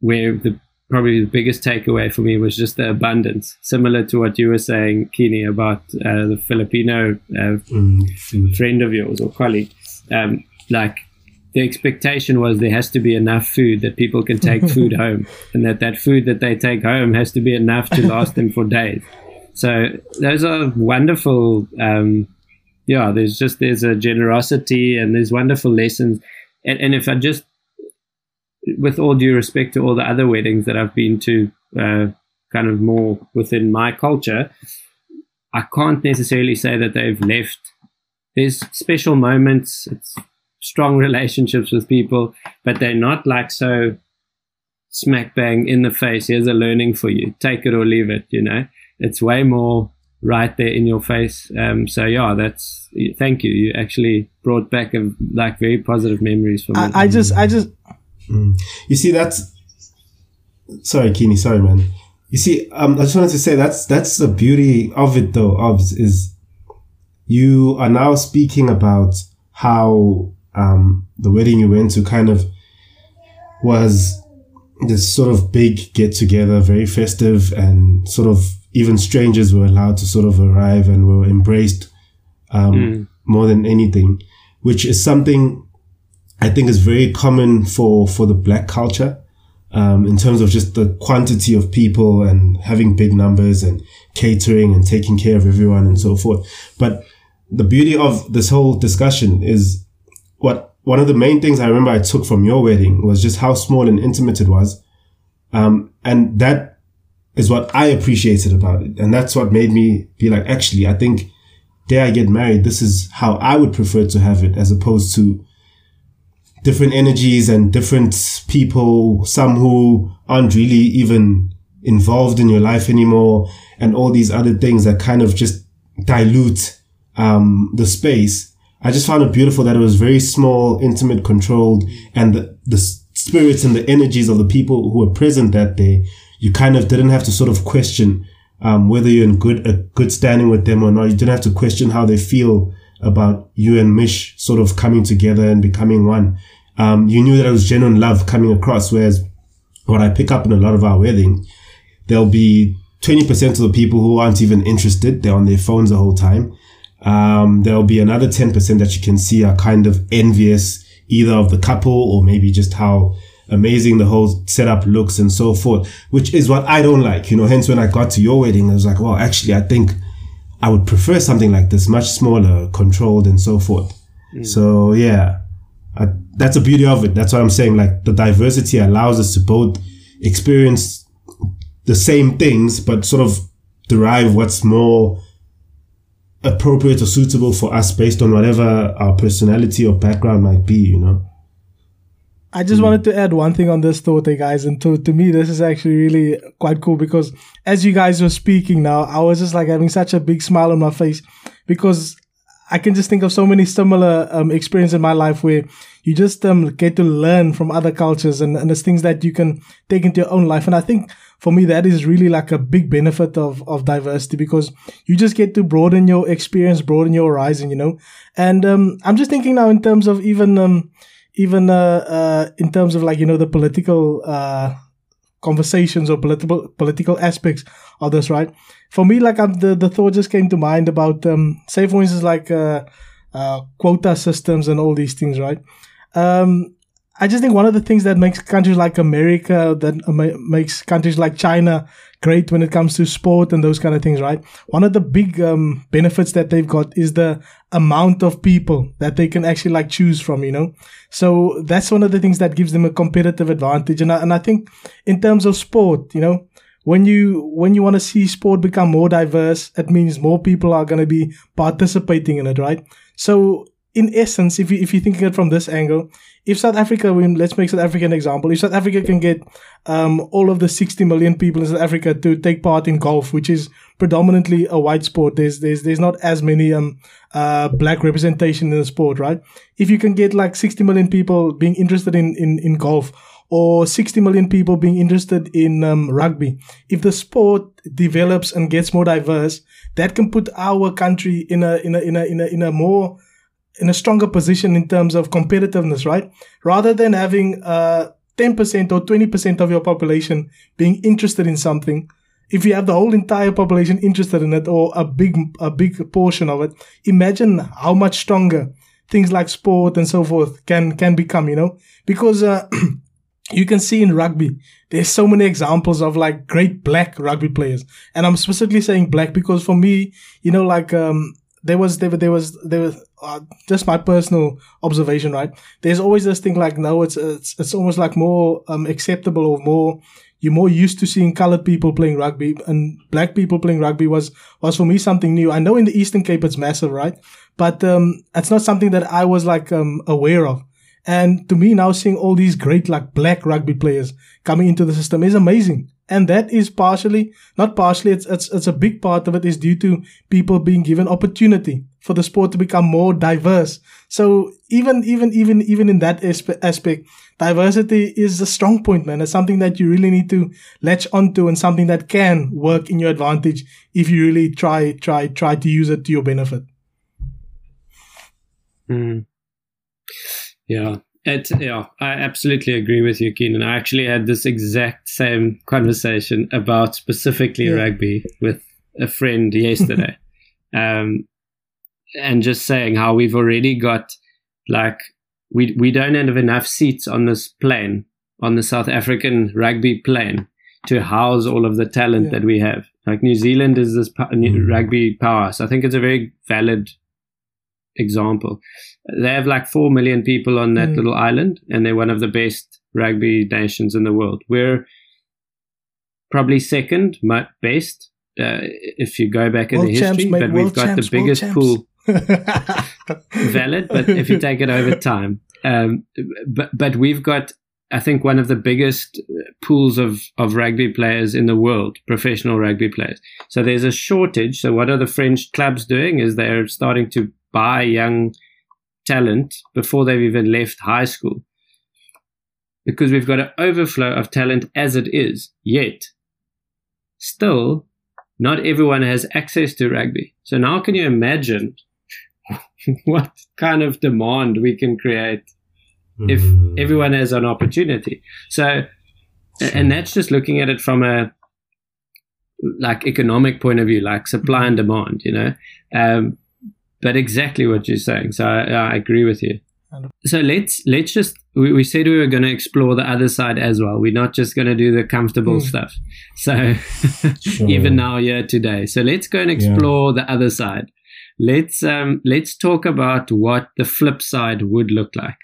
where the probably the biggest takeaway for me was just the abundance, similar to what you were saying, Kini, about uh, the Filipino uh, mm. friend of yours or colleague. Um, like the expectation was there has to be enough food that people can take food home, and that that food that they take home has to be enough to last them for days. So those are wonderful. Um, yeah, there's just there's a generosity and there's wonderful lessons. And, and if I just with all due respect to all the other weddings that I've been to, uh, kind of more within my culture, I can't necessarily say that they've left. There's special moments, it's strong relationships with people, but they're not like so smack bang in the face. Here's a learning for you. Take it or leave it. You know, it's way more right there in your face. Um, so yeah, that's thank you. You actually brought back a, like very positive memories for me. I, I just, I just, Mm. You see, that's sorry, Kini. Sorry, man. You see, um, I just wanted to say that's that's the beauty of it, though. Of is you are now speaking about how um, the wedding you went to kind of was this sort of big get together, very festive, and sort of even strangers were allowed to sort of arrive and were embraced um, mm. more than anything, which is something I think is very common for, for the black culture. Um, in terms of just the quantity of people and having big numbers and catering and taking care of everyone and so forth. But the beauty of this whole discussion is what one of the main things I remember I took from your wedding was just how small and intimate it was. Um, and that is what I appreciated about it. And that's what made me be like, actually, I think dare I get married, this is how I would prefer to have it as opposed to different energies and different people, some who aren't really even involved in your life anymore and all these other things that kind of just dilute um, the space. I just found it beautiful that it was very small, intimate, controlled, and the, the spirits and the energies of the people who were present that day, you kind of didn't have to sort of question um, whether you're in good a good standing with them or not. You didn't have to question how they feel about you and Mish sort of coming together and becoming one. Um, you knew that it was genuine love coming across. Whereas what I pick up in a lot of our weddings, there'll be 20% of the people who aren't even interested. They're on their phones the whole time. Um, there'll be another 10% that you can see are kind of envious either of the couple or maybe just how amazing the whole setup looks and so forth, which is what I don't like. You know, hence when I got to your wedding, I was like, well, actually, I think I would prefer something like this, much smaller, controlled and so forth. Mm. So yeah, I, that's the beauty of it. That's what I'm saying. Like the diversity allows us to both experience the same things, but sort of derive what's more appropriate or suitable for us based on whatever our personality or background might be, you know? I just mm. wanted to add one thing on this thought, hey guys, and to, to me, this is actually really quite cool because as you guys were speaking now, I was just like having such a big smile on my face because I can just think of so many similar um, experiences in my life where you just um, get to learn from other cultures and, and there's things that you can take into your own life. And I think for me, that is really like a big benefit of, of diversity because you just get to broaden your experience, broaden your horizon, you know? And um, I'm just thinking now in terms of even, um, even uh, uh, in terms of like, you know, the political uh, conversations or political political aspects of this, right? For me, like I'm, the the thought just came to mind about um, say for instance like uh, uh, quota systems and all these things, right? Um, I just think one of the things that makes countries like America, that makes countries like China great when it comes to sport and those kind of things, right? One of the big um, benefits that they've got is the amount of people that they can actually like choose from, you know? So that's one of the things that gives them a competitive advantage. And I, and I think in terms of sport, you know, when you when you want to see sport become more diverse, it means more people are going to be participating in it, right? So in essence, if you if you think it from this angle, if South Africa, let's make South Africa an example. If South Africa can get um, all of the 60 million people in South Africa to take part in golf, which is predominantly a white sport, there's there's there's not as many um uh black representation in the sport, right? If you can get like 60 million people being interested in in in golf or 60 million people being interested in um, rugby. If the sport develops and gets more diverse, that can put our country in a in a in a in a, in a more in a stronger position in terms of competitiveness, right? Rather than having uh, 10% or 20% of your population being interested in something, if you have the whole entire population interested in it or a big a big portion of it, imagine how much stronger things like sport and so forth can can become, you know? Because uh, you can see in rugby, there's so many examples of like great black rugby players. And I'm specifically saying black because for me, you know, like um, there was there, there was there was uh, just my personal observation right? There's always this thing like no it's it's, it's almost like more um, acceptable or more you're more used to seeing colored people playing rugby and black people playing rugby was was for me something new. I know in the eastern cape it's massive right? But um, it's not something that i was like um, aware of. And to me now seeing all these great like black rugby players coming into the system is amazing and that is partially not partially it's, it's it's a big part of it is due to people being given opportunity for the sport to become more diverse. So even even even even in that aspect diversity is a strong point man. It's something that you really need to latch onto and something that can work in your advantage if you really try try try to use it to your benefit. Mm. yeah it, yeah, I absolutely agree with you, Keenan. I actually had this exact same conversation about specifically yeah. rugby with a friend yesterday. um, and just saying how we've already got like we we don't have enough seats on this plane on the South African rugby plane to house all of the talent yeah. that we have. Like New Zealand is this mm. rugby power, so I think it's a very valid example. They have like 4 million people on that mm. little island, and they're one of the best rugby nations in the world. We're probably second, best, uh, if you go back in world the history, champs, but we've got champs, the biggest pool. valid, but if you take it over time, um, but but we've got I think one of the biggest pools of, of rugby players in the world, professional rugby players. So there's a shortage. So what are the French clubs doing is they're starting to buy young talent before they've even left high school. Because we've got an overflow of talent as it is, yet still not everyone has access to rugby. So now can you imagine what kind of demand we can create if Mhm. everyone has an opportunity. So, and that's just looking at it from a like economic point of view, like supply and demand, you know. Um, but exactly what you're saying. So I, I agree with you. So let's let's just we, we said we were going to explore the other side as well. We're not just going to do the comfortable Hmm. stuff. So Sure. even now here today. So let's go and Yeah. explore the other side. Let's um let's talk about what the flip side would look like.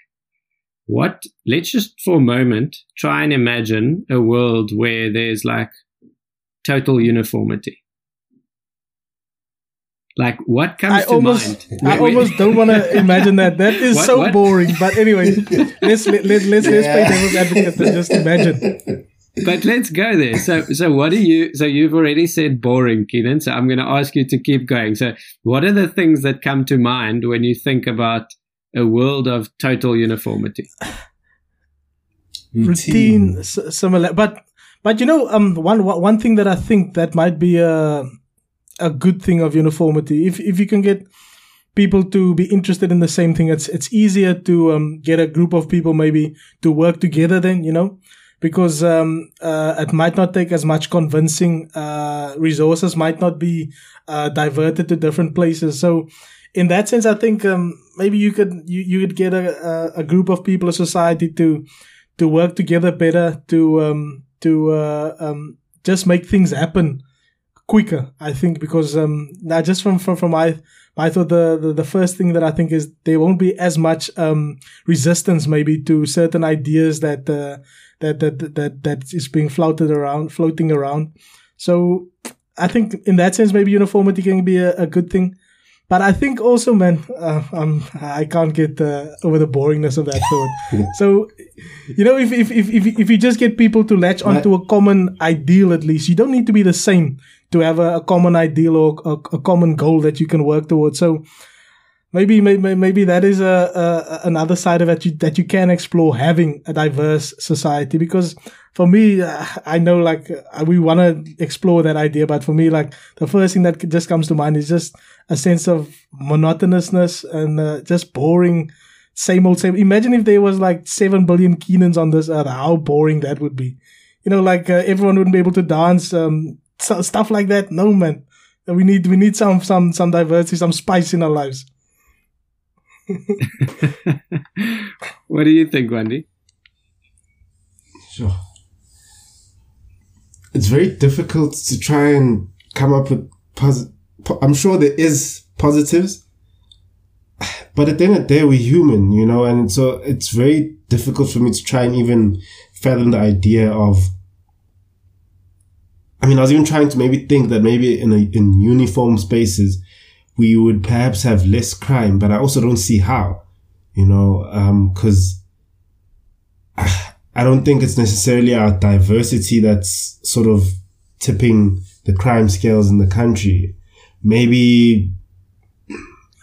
What let's just for a moment try and imagine a world where there's like total uniformity. Like what comes I to almost, mind? I Wait, wait. almost don't want to imagine that. That is What- so what? boring. But anyway, let's let, let, let's let's play Yeah. devil's advocate and just imagine. but let's go there. So, so what do you? So you've already said boring, Keenan. So I'm going to ask you to keep going. So, what are the things that come to mind when you think about a world of total uniformity? routine s- similar but but you know um one one one thing that i think that might be a a good thing of uniformity. If if you can get people to be interested in the same thing it's it's easier to um get a group of people maybe to work together then you know? Because um uh, it might not take as much convincing uh resources might not be uh diverted to different places. So in that sense i think um maybe you could you, you could get a, a group of people a society to to work together better to um to uh, um just make things happen quicker i think because um now just from from, from my I thought the, the the first thing that I think is there won't be as much um resistance maybe to certain ideas that uh, that that that that is being floated around floating around. So I think in that sense maybe uniformity can be a, a good thing but I think also, man, uh, um, I can't get uh, over the boringness of that thought. so, you know, if, if if if if you just get people to latch onto a common ideal, at least you don't need to be the same to have a, a common ideal or a, a common goal that you can work towards. So, maybe maybe maybe that is a, a another side of it you, that you can explore having a diverse society. Because for me uh, i know like uh, we want to explore that idea but for me like the first thing that just comes to mind is just a sense of monotonousness and uh, just boring same old same imagine if there was like 7 billion keenans on this earth how boring that would be. You know like uh, everyone wouldn't be able to dance um stuff like that. No man. We need we need some some some diversity some spice in our lives what do you think, Wendy? Sure. It's very difficult to try and come up with positive. I'm sure there is positives, but at the end of the day, we're human, you know, and so it's very difficult for me to try and even fathom the idea of. I mean, I was even trying to maybe think that maybe in a, in uniform spaces, we would perhaps have less crime, but I also don't see how, you know, um, cause I don't think it's necessarily our diversity that's sort of tipping the crime scales in the country. Maybe,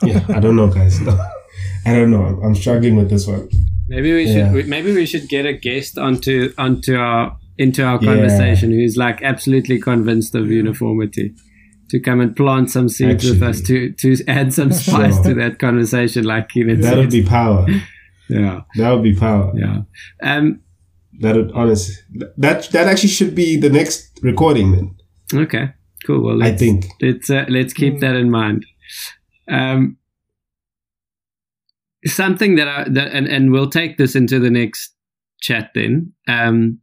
yeah, I don't know, guys. I don't know. I'm struggling with this one. Maybe we should Yeah. we- maybe we should get a guest onto onto our into our Yeah. conversation who's like absolutely convinced of uniformity to come and plant some seeds with us to to add some spice Sure. to that conversation like Keenan That would be power. yeah That would be power. yeah um That would honestly, that that actually should be the next recording. Then okay cool well I think. let's uh, let's keep that in mind um something that I that and, and we'll take this into the next chat then um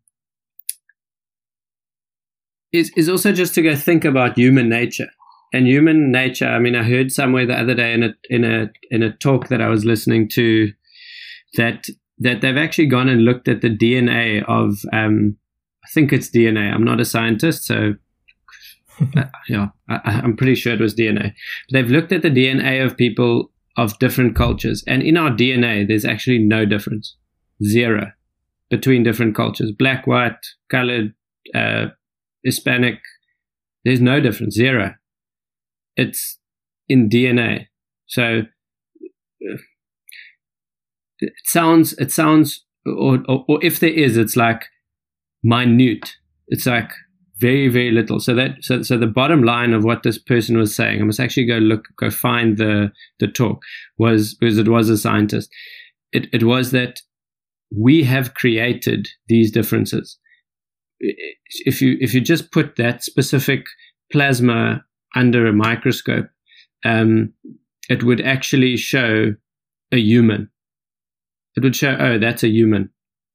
is is also just to go think about human nature. And human nature i mean i heard somewhere the other day in a in a in a talk that i was listening to that that they've actually gone and looked at the dna of um i think it's dna i'm not a scientist so uh, yeah I, i'm pretty sure it was dna but they've looked at the dna of people of different cultures. And in our dna there's actually no difference. Zero. Between different cultures. Black white colored uh, hispanic there's no difference zero it's in dna so it sounds it sounds or, or, or if there is it's like minute it's like very very little. So that so so the bottom line of what this person was saying, I must actually go look go find the the talk was because it was a scientist. It it was that we have created these differences. If you if you just put that specific plasma under a microscope, um, it would actually show a human. It would show, oh, that's a human.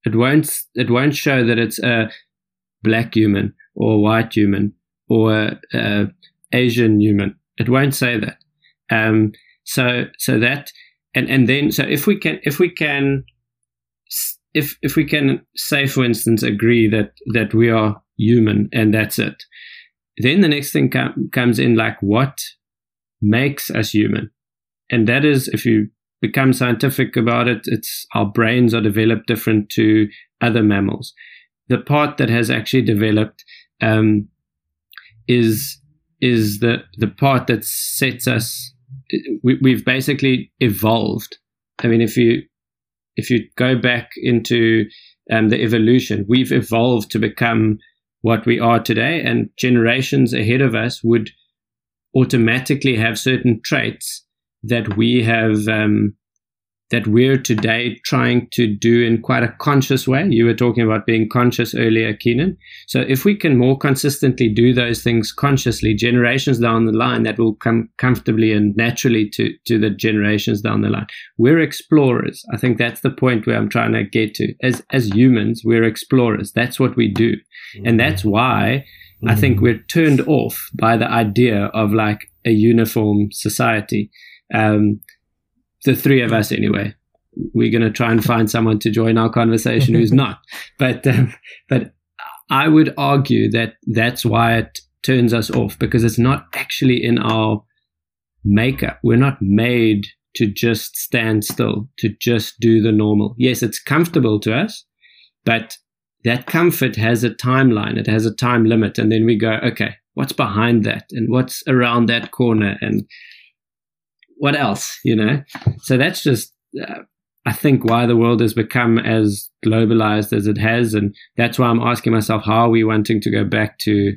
It won't. It won't show that it's a black human or white human or uh, Asian human. It won't say that. Um, so so that and and then so if we can if we can if if we can say for instance agree that that we are human and that's it then the next thing com- comes in like what makes us human and that is if you become scientific about it it's our brains are developed different to other mammals the part that has actually developed um, is is the the part that sets us. We, we've basically evolved. I mean, if you if you go back into um, the evolution, we've evolved to become what we are today, and generations ahead of us would automatically have certain traits that we have um, that we're today trying to do in quite a conscious way. You were talking about being conscious earlier, Keenan. So if we can more consistently do those things consciously, generations down the line, that will come comfortably and naturally to, to the generations down the line. We're explorers. I think that's the point where I'm trying to get to. As as humans, we're explorers. That's what we do. Mm-hmm. And that's why mm-hmm. I think we're turned off by the idea of like a uniform society. Um, the three of us anyway. We're going to try and find someone to join our conversation who's not. But um, but I would argue that that's why it turns us off because it's not actually in our makeup. We're not made to just stand still, to just do the normal. Yes, it's comfortable to us, but that comfort has a timeline. It has a time limit. And then we go, okay, what's behind that? And what's around that corner? And what else, you know? So that's just, uh, I think, why the world has become as globalized as it has. And that's why I'm asking myself, how are we wanting to go back to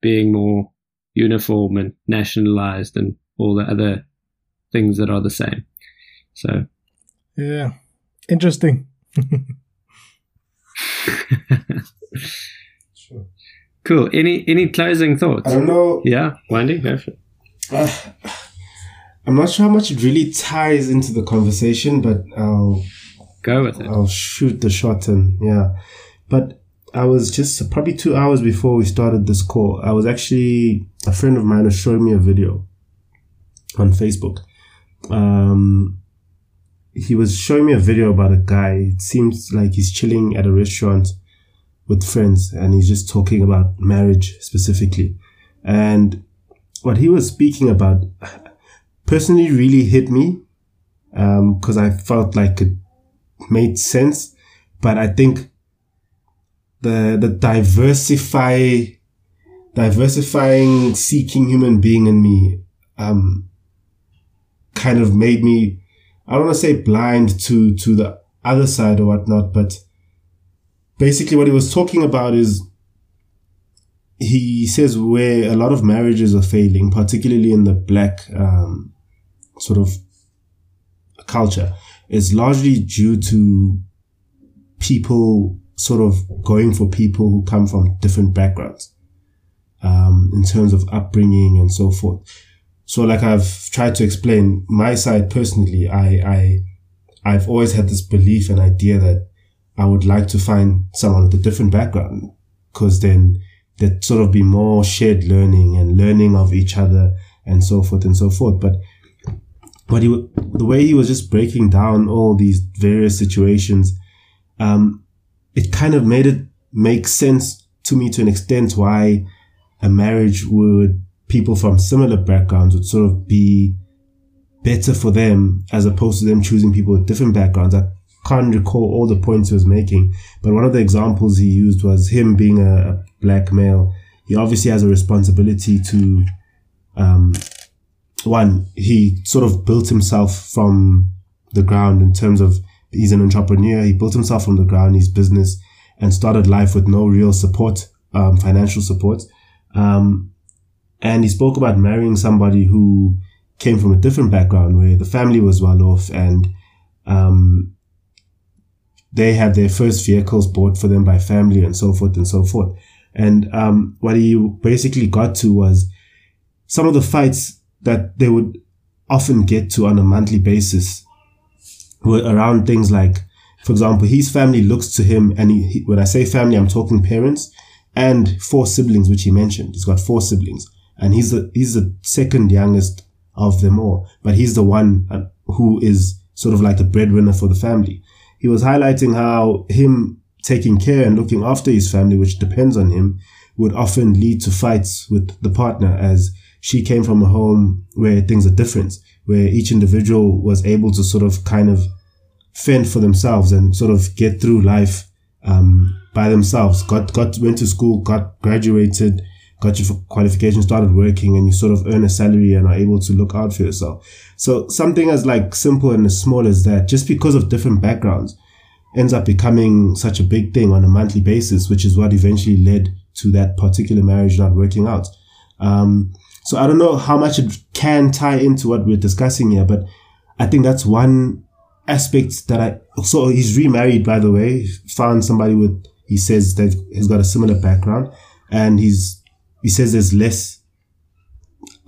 being more uniform and nationalized and all the other things that are the same? So, yeah, interesting. sure. Cool. Any any closing thoughts? I don't know. Yeah, Wendy, go for it. Uh, I'm not sure how much it really ties into the conversation, but I'll go with it. I'll shoot the shot and yeah. But I was just probably two hours before we started this call. I was actually a friend of mine was showing me a video on Facebook. Um, he was showing me a video about a guy. It seems like he's chilling at a restaurant with friends and he's just talking about marriage specifically. And what he was speaking about, personally really hit me because um, I felt like it made sense. But I think the the diversify diversifying seeking human being in me um, kind of made me I don't want to say blind to to the other side or whatnot, but basically what he was talking about is he says where a lot of marriages are failing, particularly in the black um, sort of culture is largely due to people sort of going for people who come from different backgrounds um, in terms of upbringing and so forth. So, like I've tried to explain, my side personally, I, I, I've always had this belief and idea that I would like to find someone with a different background because then there'd sort of be more shared learning and learning of each other and so forth and so forth. But but he, the way he was just breaking down all these various situations, um, it kind of made it make sense to me to an extent why a marriage would people from similar backgrounds would sort of be better for them as opposed to them choosing people with different backgrounds. I can't recall all the points he was making, but one of the examples he used was him being a, a black male. He obviously has a responsibility to um, one, he sort of built himself from the ground in terms of he's an entrepreneur. He built himself from the ground, his business, and started life with no real support um, financial support. Um, and he spoke about marrying somebody who came from a different background where the family was well off and um, they had their first vehicles bought for them by family and so forth and so forth. And um, what he basically got to was some of the fights that they would often get to on a monthly basis were around things like, for example, his family looks to him, and he, he, when I say family, I'm talking parents and four siblings, which he mentioned. He's got four siblings, and he's the he's the second youngest of them all, but he's the one uh, who is sort of like the breadwinner for the family. He was highlighting how him taking care and looking after his family, which depends on him, would often lead to fights with the partner as she came from a home where things are different, where each individual was able to sort of kind of fend for themselves and sort of get through life um, by themselves. Got got went to school, got graduated, got your qualification, started working, and you sort of earn a salary and are able to look out for yourself. So something as like simple and as small as that, just because of different backgrounds, ends up becoming such a big thing on a monthly basis, which is what eventually led to that particular marriage not working out. Um, so I don't know how much it can tie into what we're discussing here, but I think that's one aspect that I, so he's remarried, by the way, found somebody with, he says that he's got a similar background and he's, he says there's less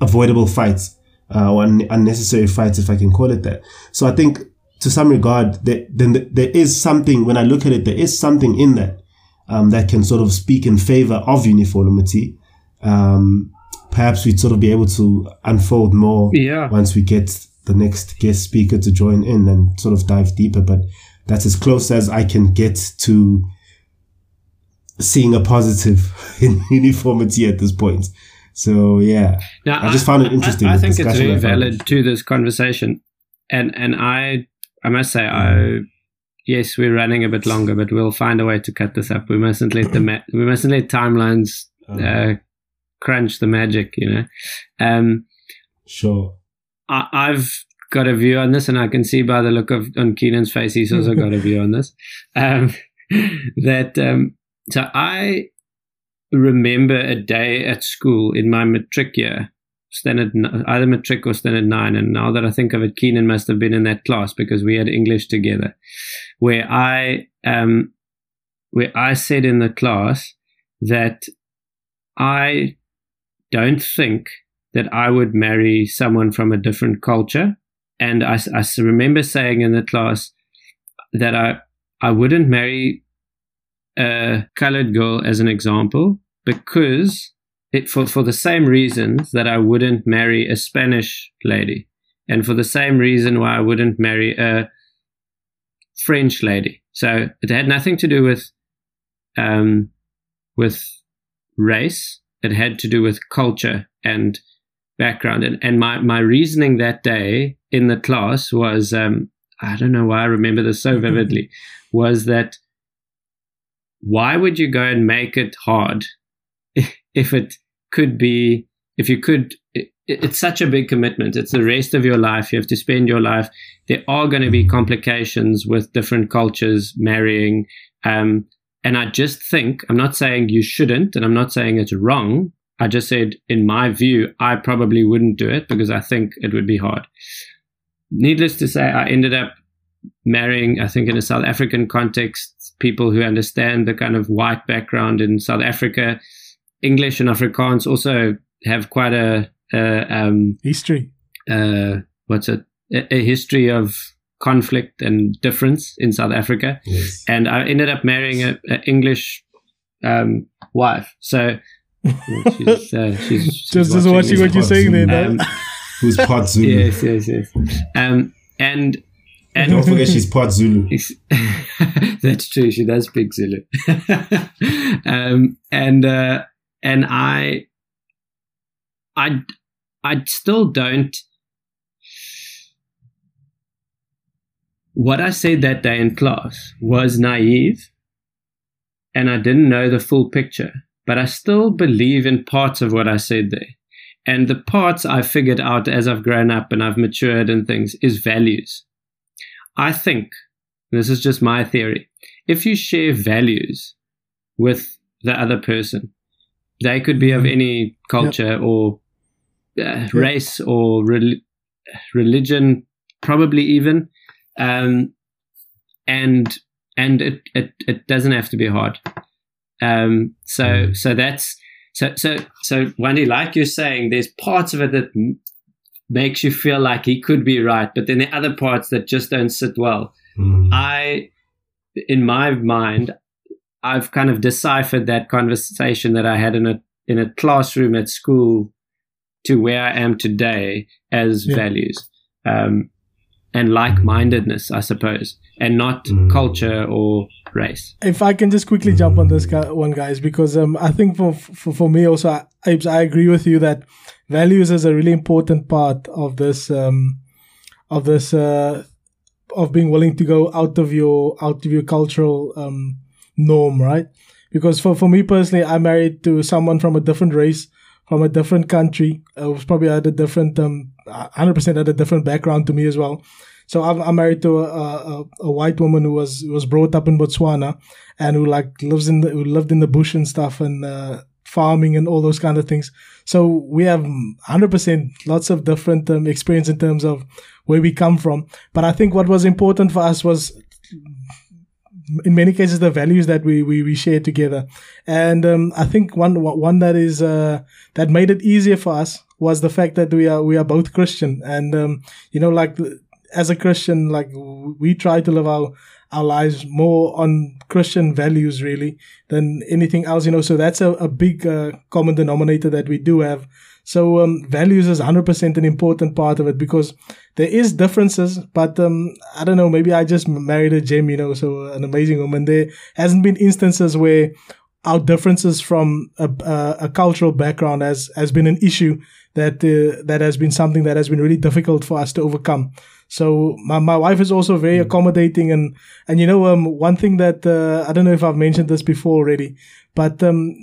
avoidable fights, uh, or unnecessary fights, if I can call it that. So I think to some regard, that then there is something, when I look at it, there is something in that, um, that can sort of speak in favor of uniformity. Um, perhaps we'd sort of be able to unfold more yeah. once we get the next guest speaker to join in and sort of dive deeper. But that's as close as I can get to seeing a positive in uniformity at this point. So yeah, now, I just found it interesting. I, I think it's very valid to this conversation, and and I I must say I yes we're running a bit longer, but we'll find a way to cut this up. We mustn't let the ma- we mustn't let timelines uh-huh. uh, crunch the magic, you know. Um, sure. I, I've got a view on this, and I can see by the look of on Keenan's face, he's also got a view on this. Um, that um, so I remember a day at school in my matric year, standard either matric or standard nine. And now that I think of it, Keenan must have been in that class because we had English together, where I um, where I said in the class that I don't think that I would marry someone from a different culture. And I, I remember saying in the class that I I wouldn't marry a colored girl as an example because it for, for the same reasons that I wouldn't marry a Spanish lady, and for the same reason why I wouldn't marry a French lady. So it had nothing to do with um, with race. It had to do with culture and background. And, and my, my reasoning that day in the class was um, I don't know why I remember this so vividly was that why would you go and make it hard if it could be, if you could, it, it's such a big commitment. It's the rest of your life. You have to spend your life. There are going to be complications with different cultures marrying. Um, and I just think, I'm not saying you shouldn't, and I'm not saying it's wrong. I just said, in my view, I probably wouldn't do it because I think it would be hard. Needless to say, I ended up marrying, I think, in a South African context, people who understand the kind of white background in South Africa. English and Afrikaans also have quite a, a um, history. Uh, what's it? A, a, history of conflict and difference in South Africa. Yes. And I ended up marrying an English um, wife. So she's, uh, she's, she's just, just watching what you're saying there. Um, who's part Zulu? Yes, yes, yes. Um, and and don't forget she's part Zulu. That's true. She does speak Zulu. um, and uh, and I, I, I still don't. What I said that day in class was naive, and I didn't know the full picture. But I still believe in parts of what I said there. And the parts I figured out as I've grown up and I've matured and things is values I think, this is just my theory, if you share values with the other person. They could be of Mm-hmm. any culture or uh, race or rel- religion, probably even, um, and and it, it it doesn't have to be hard. Um, so Mm. so that's so so so Wendy, like you're saying, there's parts of it that m- makes you feel like he could be right, but then the other parts that just don't sit well. Mm. I, in my mind, I've kind of deciphered that conversation that I had in a in a classroom at school to where I am today as Yeah. values um, and like mindedness, I suppose, and not Mm. culture or race. if I can just quickly jump on this guy, one, guys, because um, I think for, for for me also, I, I agree with you that values is a really important part of this um, of this uh, of being willing to go out of your out of your cultural um, norm, right? Because for for me personally, I'm married to someone from a different race, from a different country, uh, was probably had a different um, 100% had a different background to me as well. So I'm, I'm married to a, a, a white woman who was was brought up in Botswana and who like lives in the who lived in the bush and stuff and uh, farming and all those kind of things. So we have 100% lots of different um, experience in terms of where we come from. But I think what was important for us was in many cases the values that we we, we share together and um, i think one one that is uh, that made it easier for us was the fact that we are we are both christian and um, you know like as a christian like we try to live our our lives more on christian values really than anything else you know so that's a, a big uh, common denominator that we do have so um, values is 100% an important part of it because there is differences, but um, I don't know. Maybe I just married a gem, you know, so an amazing woman. There hasn't been instances where our differences from a, a, a cultural background has has been an issue that uh, that has been something that has been really difficult for us to overcome. So my, my wife is also very accommodating and and you know um one thing that uh, I don't know if I've mentioned this before already, but um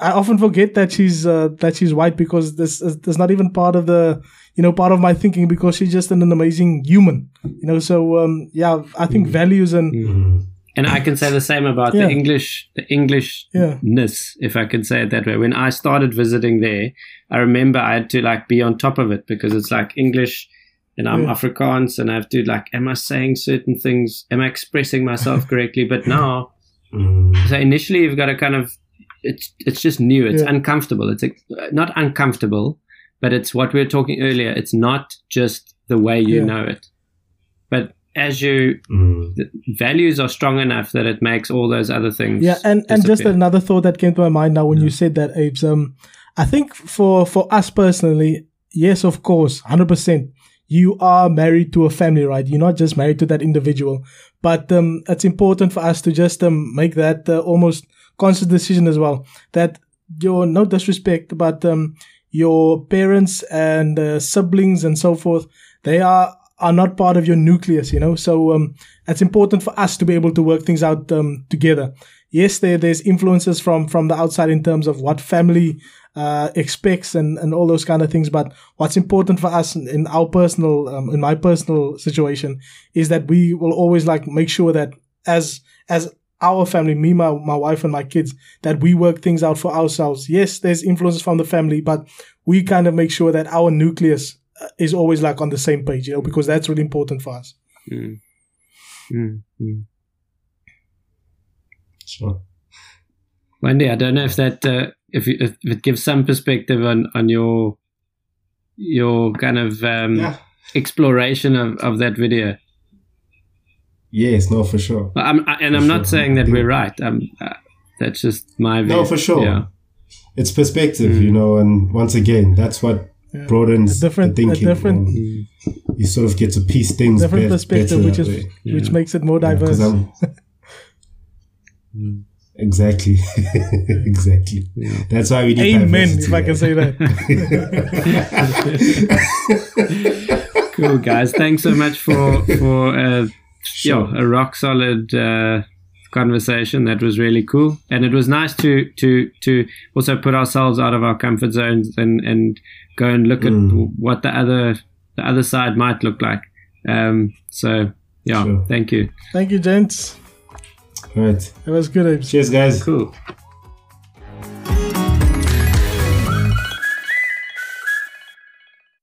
I often forget that she's uh, that she's white because this is, this is not even part of the you know part of my thinking because she's just an, amazing human you know so um, yeah I think values and Mm. And I can say the same about Yeah. the English, the Englishness, if I can say it that way. When I started visiting there, I remember I had to like be on top of it because it's like English and I'm Yeah. Afrikaans and I have to like, am I saying certain things? Am I expressing myself correctly? But now, Mm. so initially you've got to kind of, it's, it's just new. It's Yeah. uncomfortable. It's like, not uncomfortable, but it's what we were talking earlier. It's not just the way you Yeah. know it, but as you Mm. values are strong enough that it makes all those other things. yeah and and just another thought that came to my mind now when you said that Apes um I think for for us personally yes of course 100% you are married to a family right you're not just married to that individual but um it's important for us to just um make that uh, almost conscious decision as well that your no disrespect but um your parents and uh, siblings and so forth they are are not part of your nucleus you know so um it's important for us to be able to work things out um, together yes there there's influences from from the outside in terms of what family uh, expects and and all those kind of things but what's important for us in, our personal um, in my personal situation is that we will always like make sure that as as our family, me, my, my wife, and my kids, that we work things out for ourselves. Yes, there's influences from the family, but we kind of make sure that our nucleus is always like on the same page, you know, because that's really important for us. Mm. Mm. Mm. Sure. Wendy, I don't know if that uh, if, you, if it gives some perspective on on your your kind of um, Yeah. exploration of, of that video. Yes, no, for sure. I'm, I, and For I'm not sure. saying that Yeah. we're right. Um, uh, that's just my view. No, for sure. Yeah. It's perspective, Mm. you know, and once again, that's what Yeah. broadens A different- the thinking. a different- and Mm. you sort of get to piece things Different be- perspective, better which that is way. which makes it more diverse. I'm- Mm. exactly, exactly. Yeah. That's why we need Amen, diversity, if I can say that. cool guys thanks so much for for uh, Sure. yeah, a rock solid uh, conversation that was really cool and it was nice to to to also put ourselves out of our comfort zones and and go and look at Mm. what the other the other side might look like um so yeah Sure. thank you Thank you, gents. All right. It was good, Cheers, guys. cool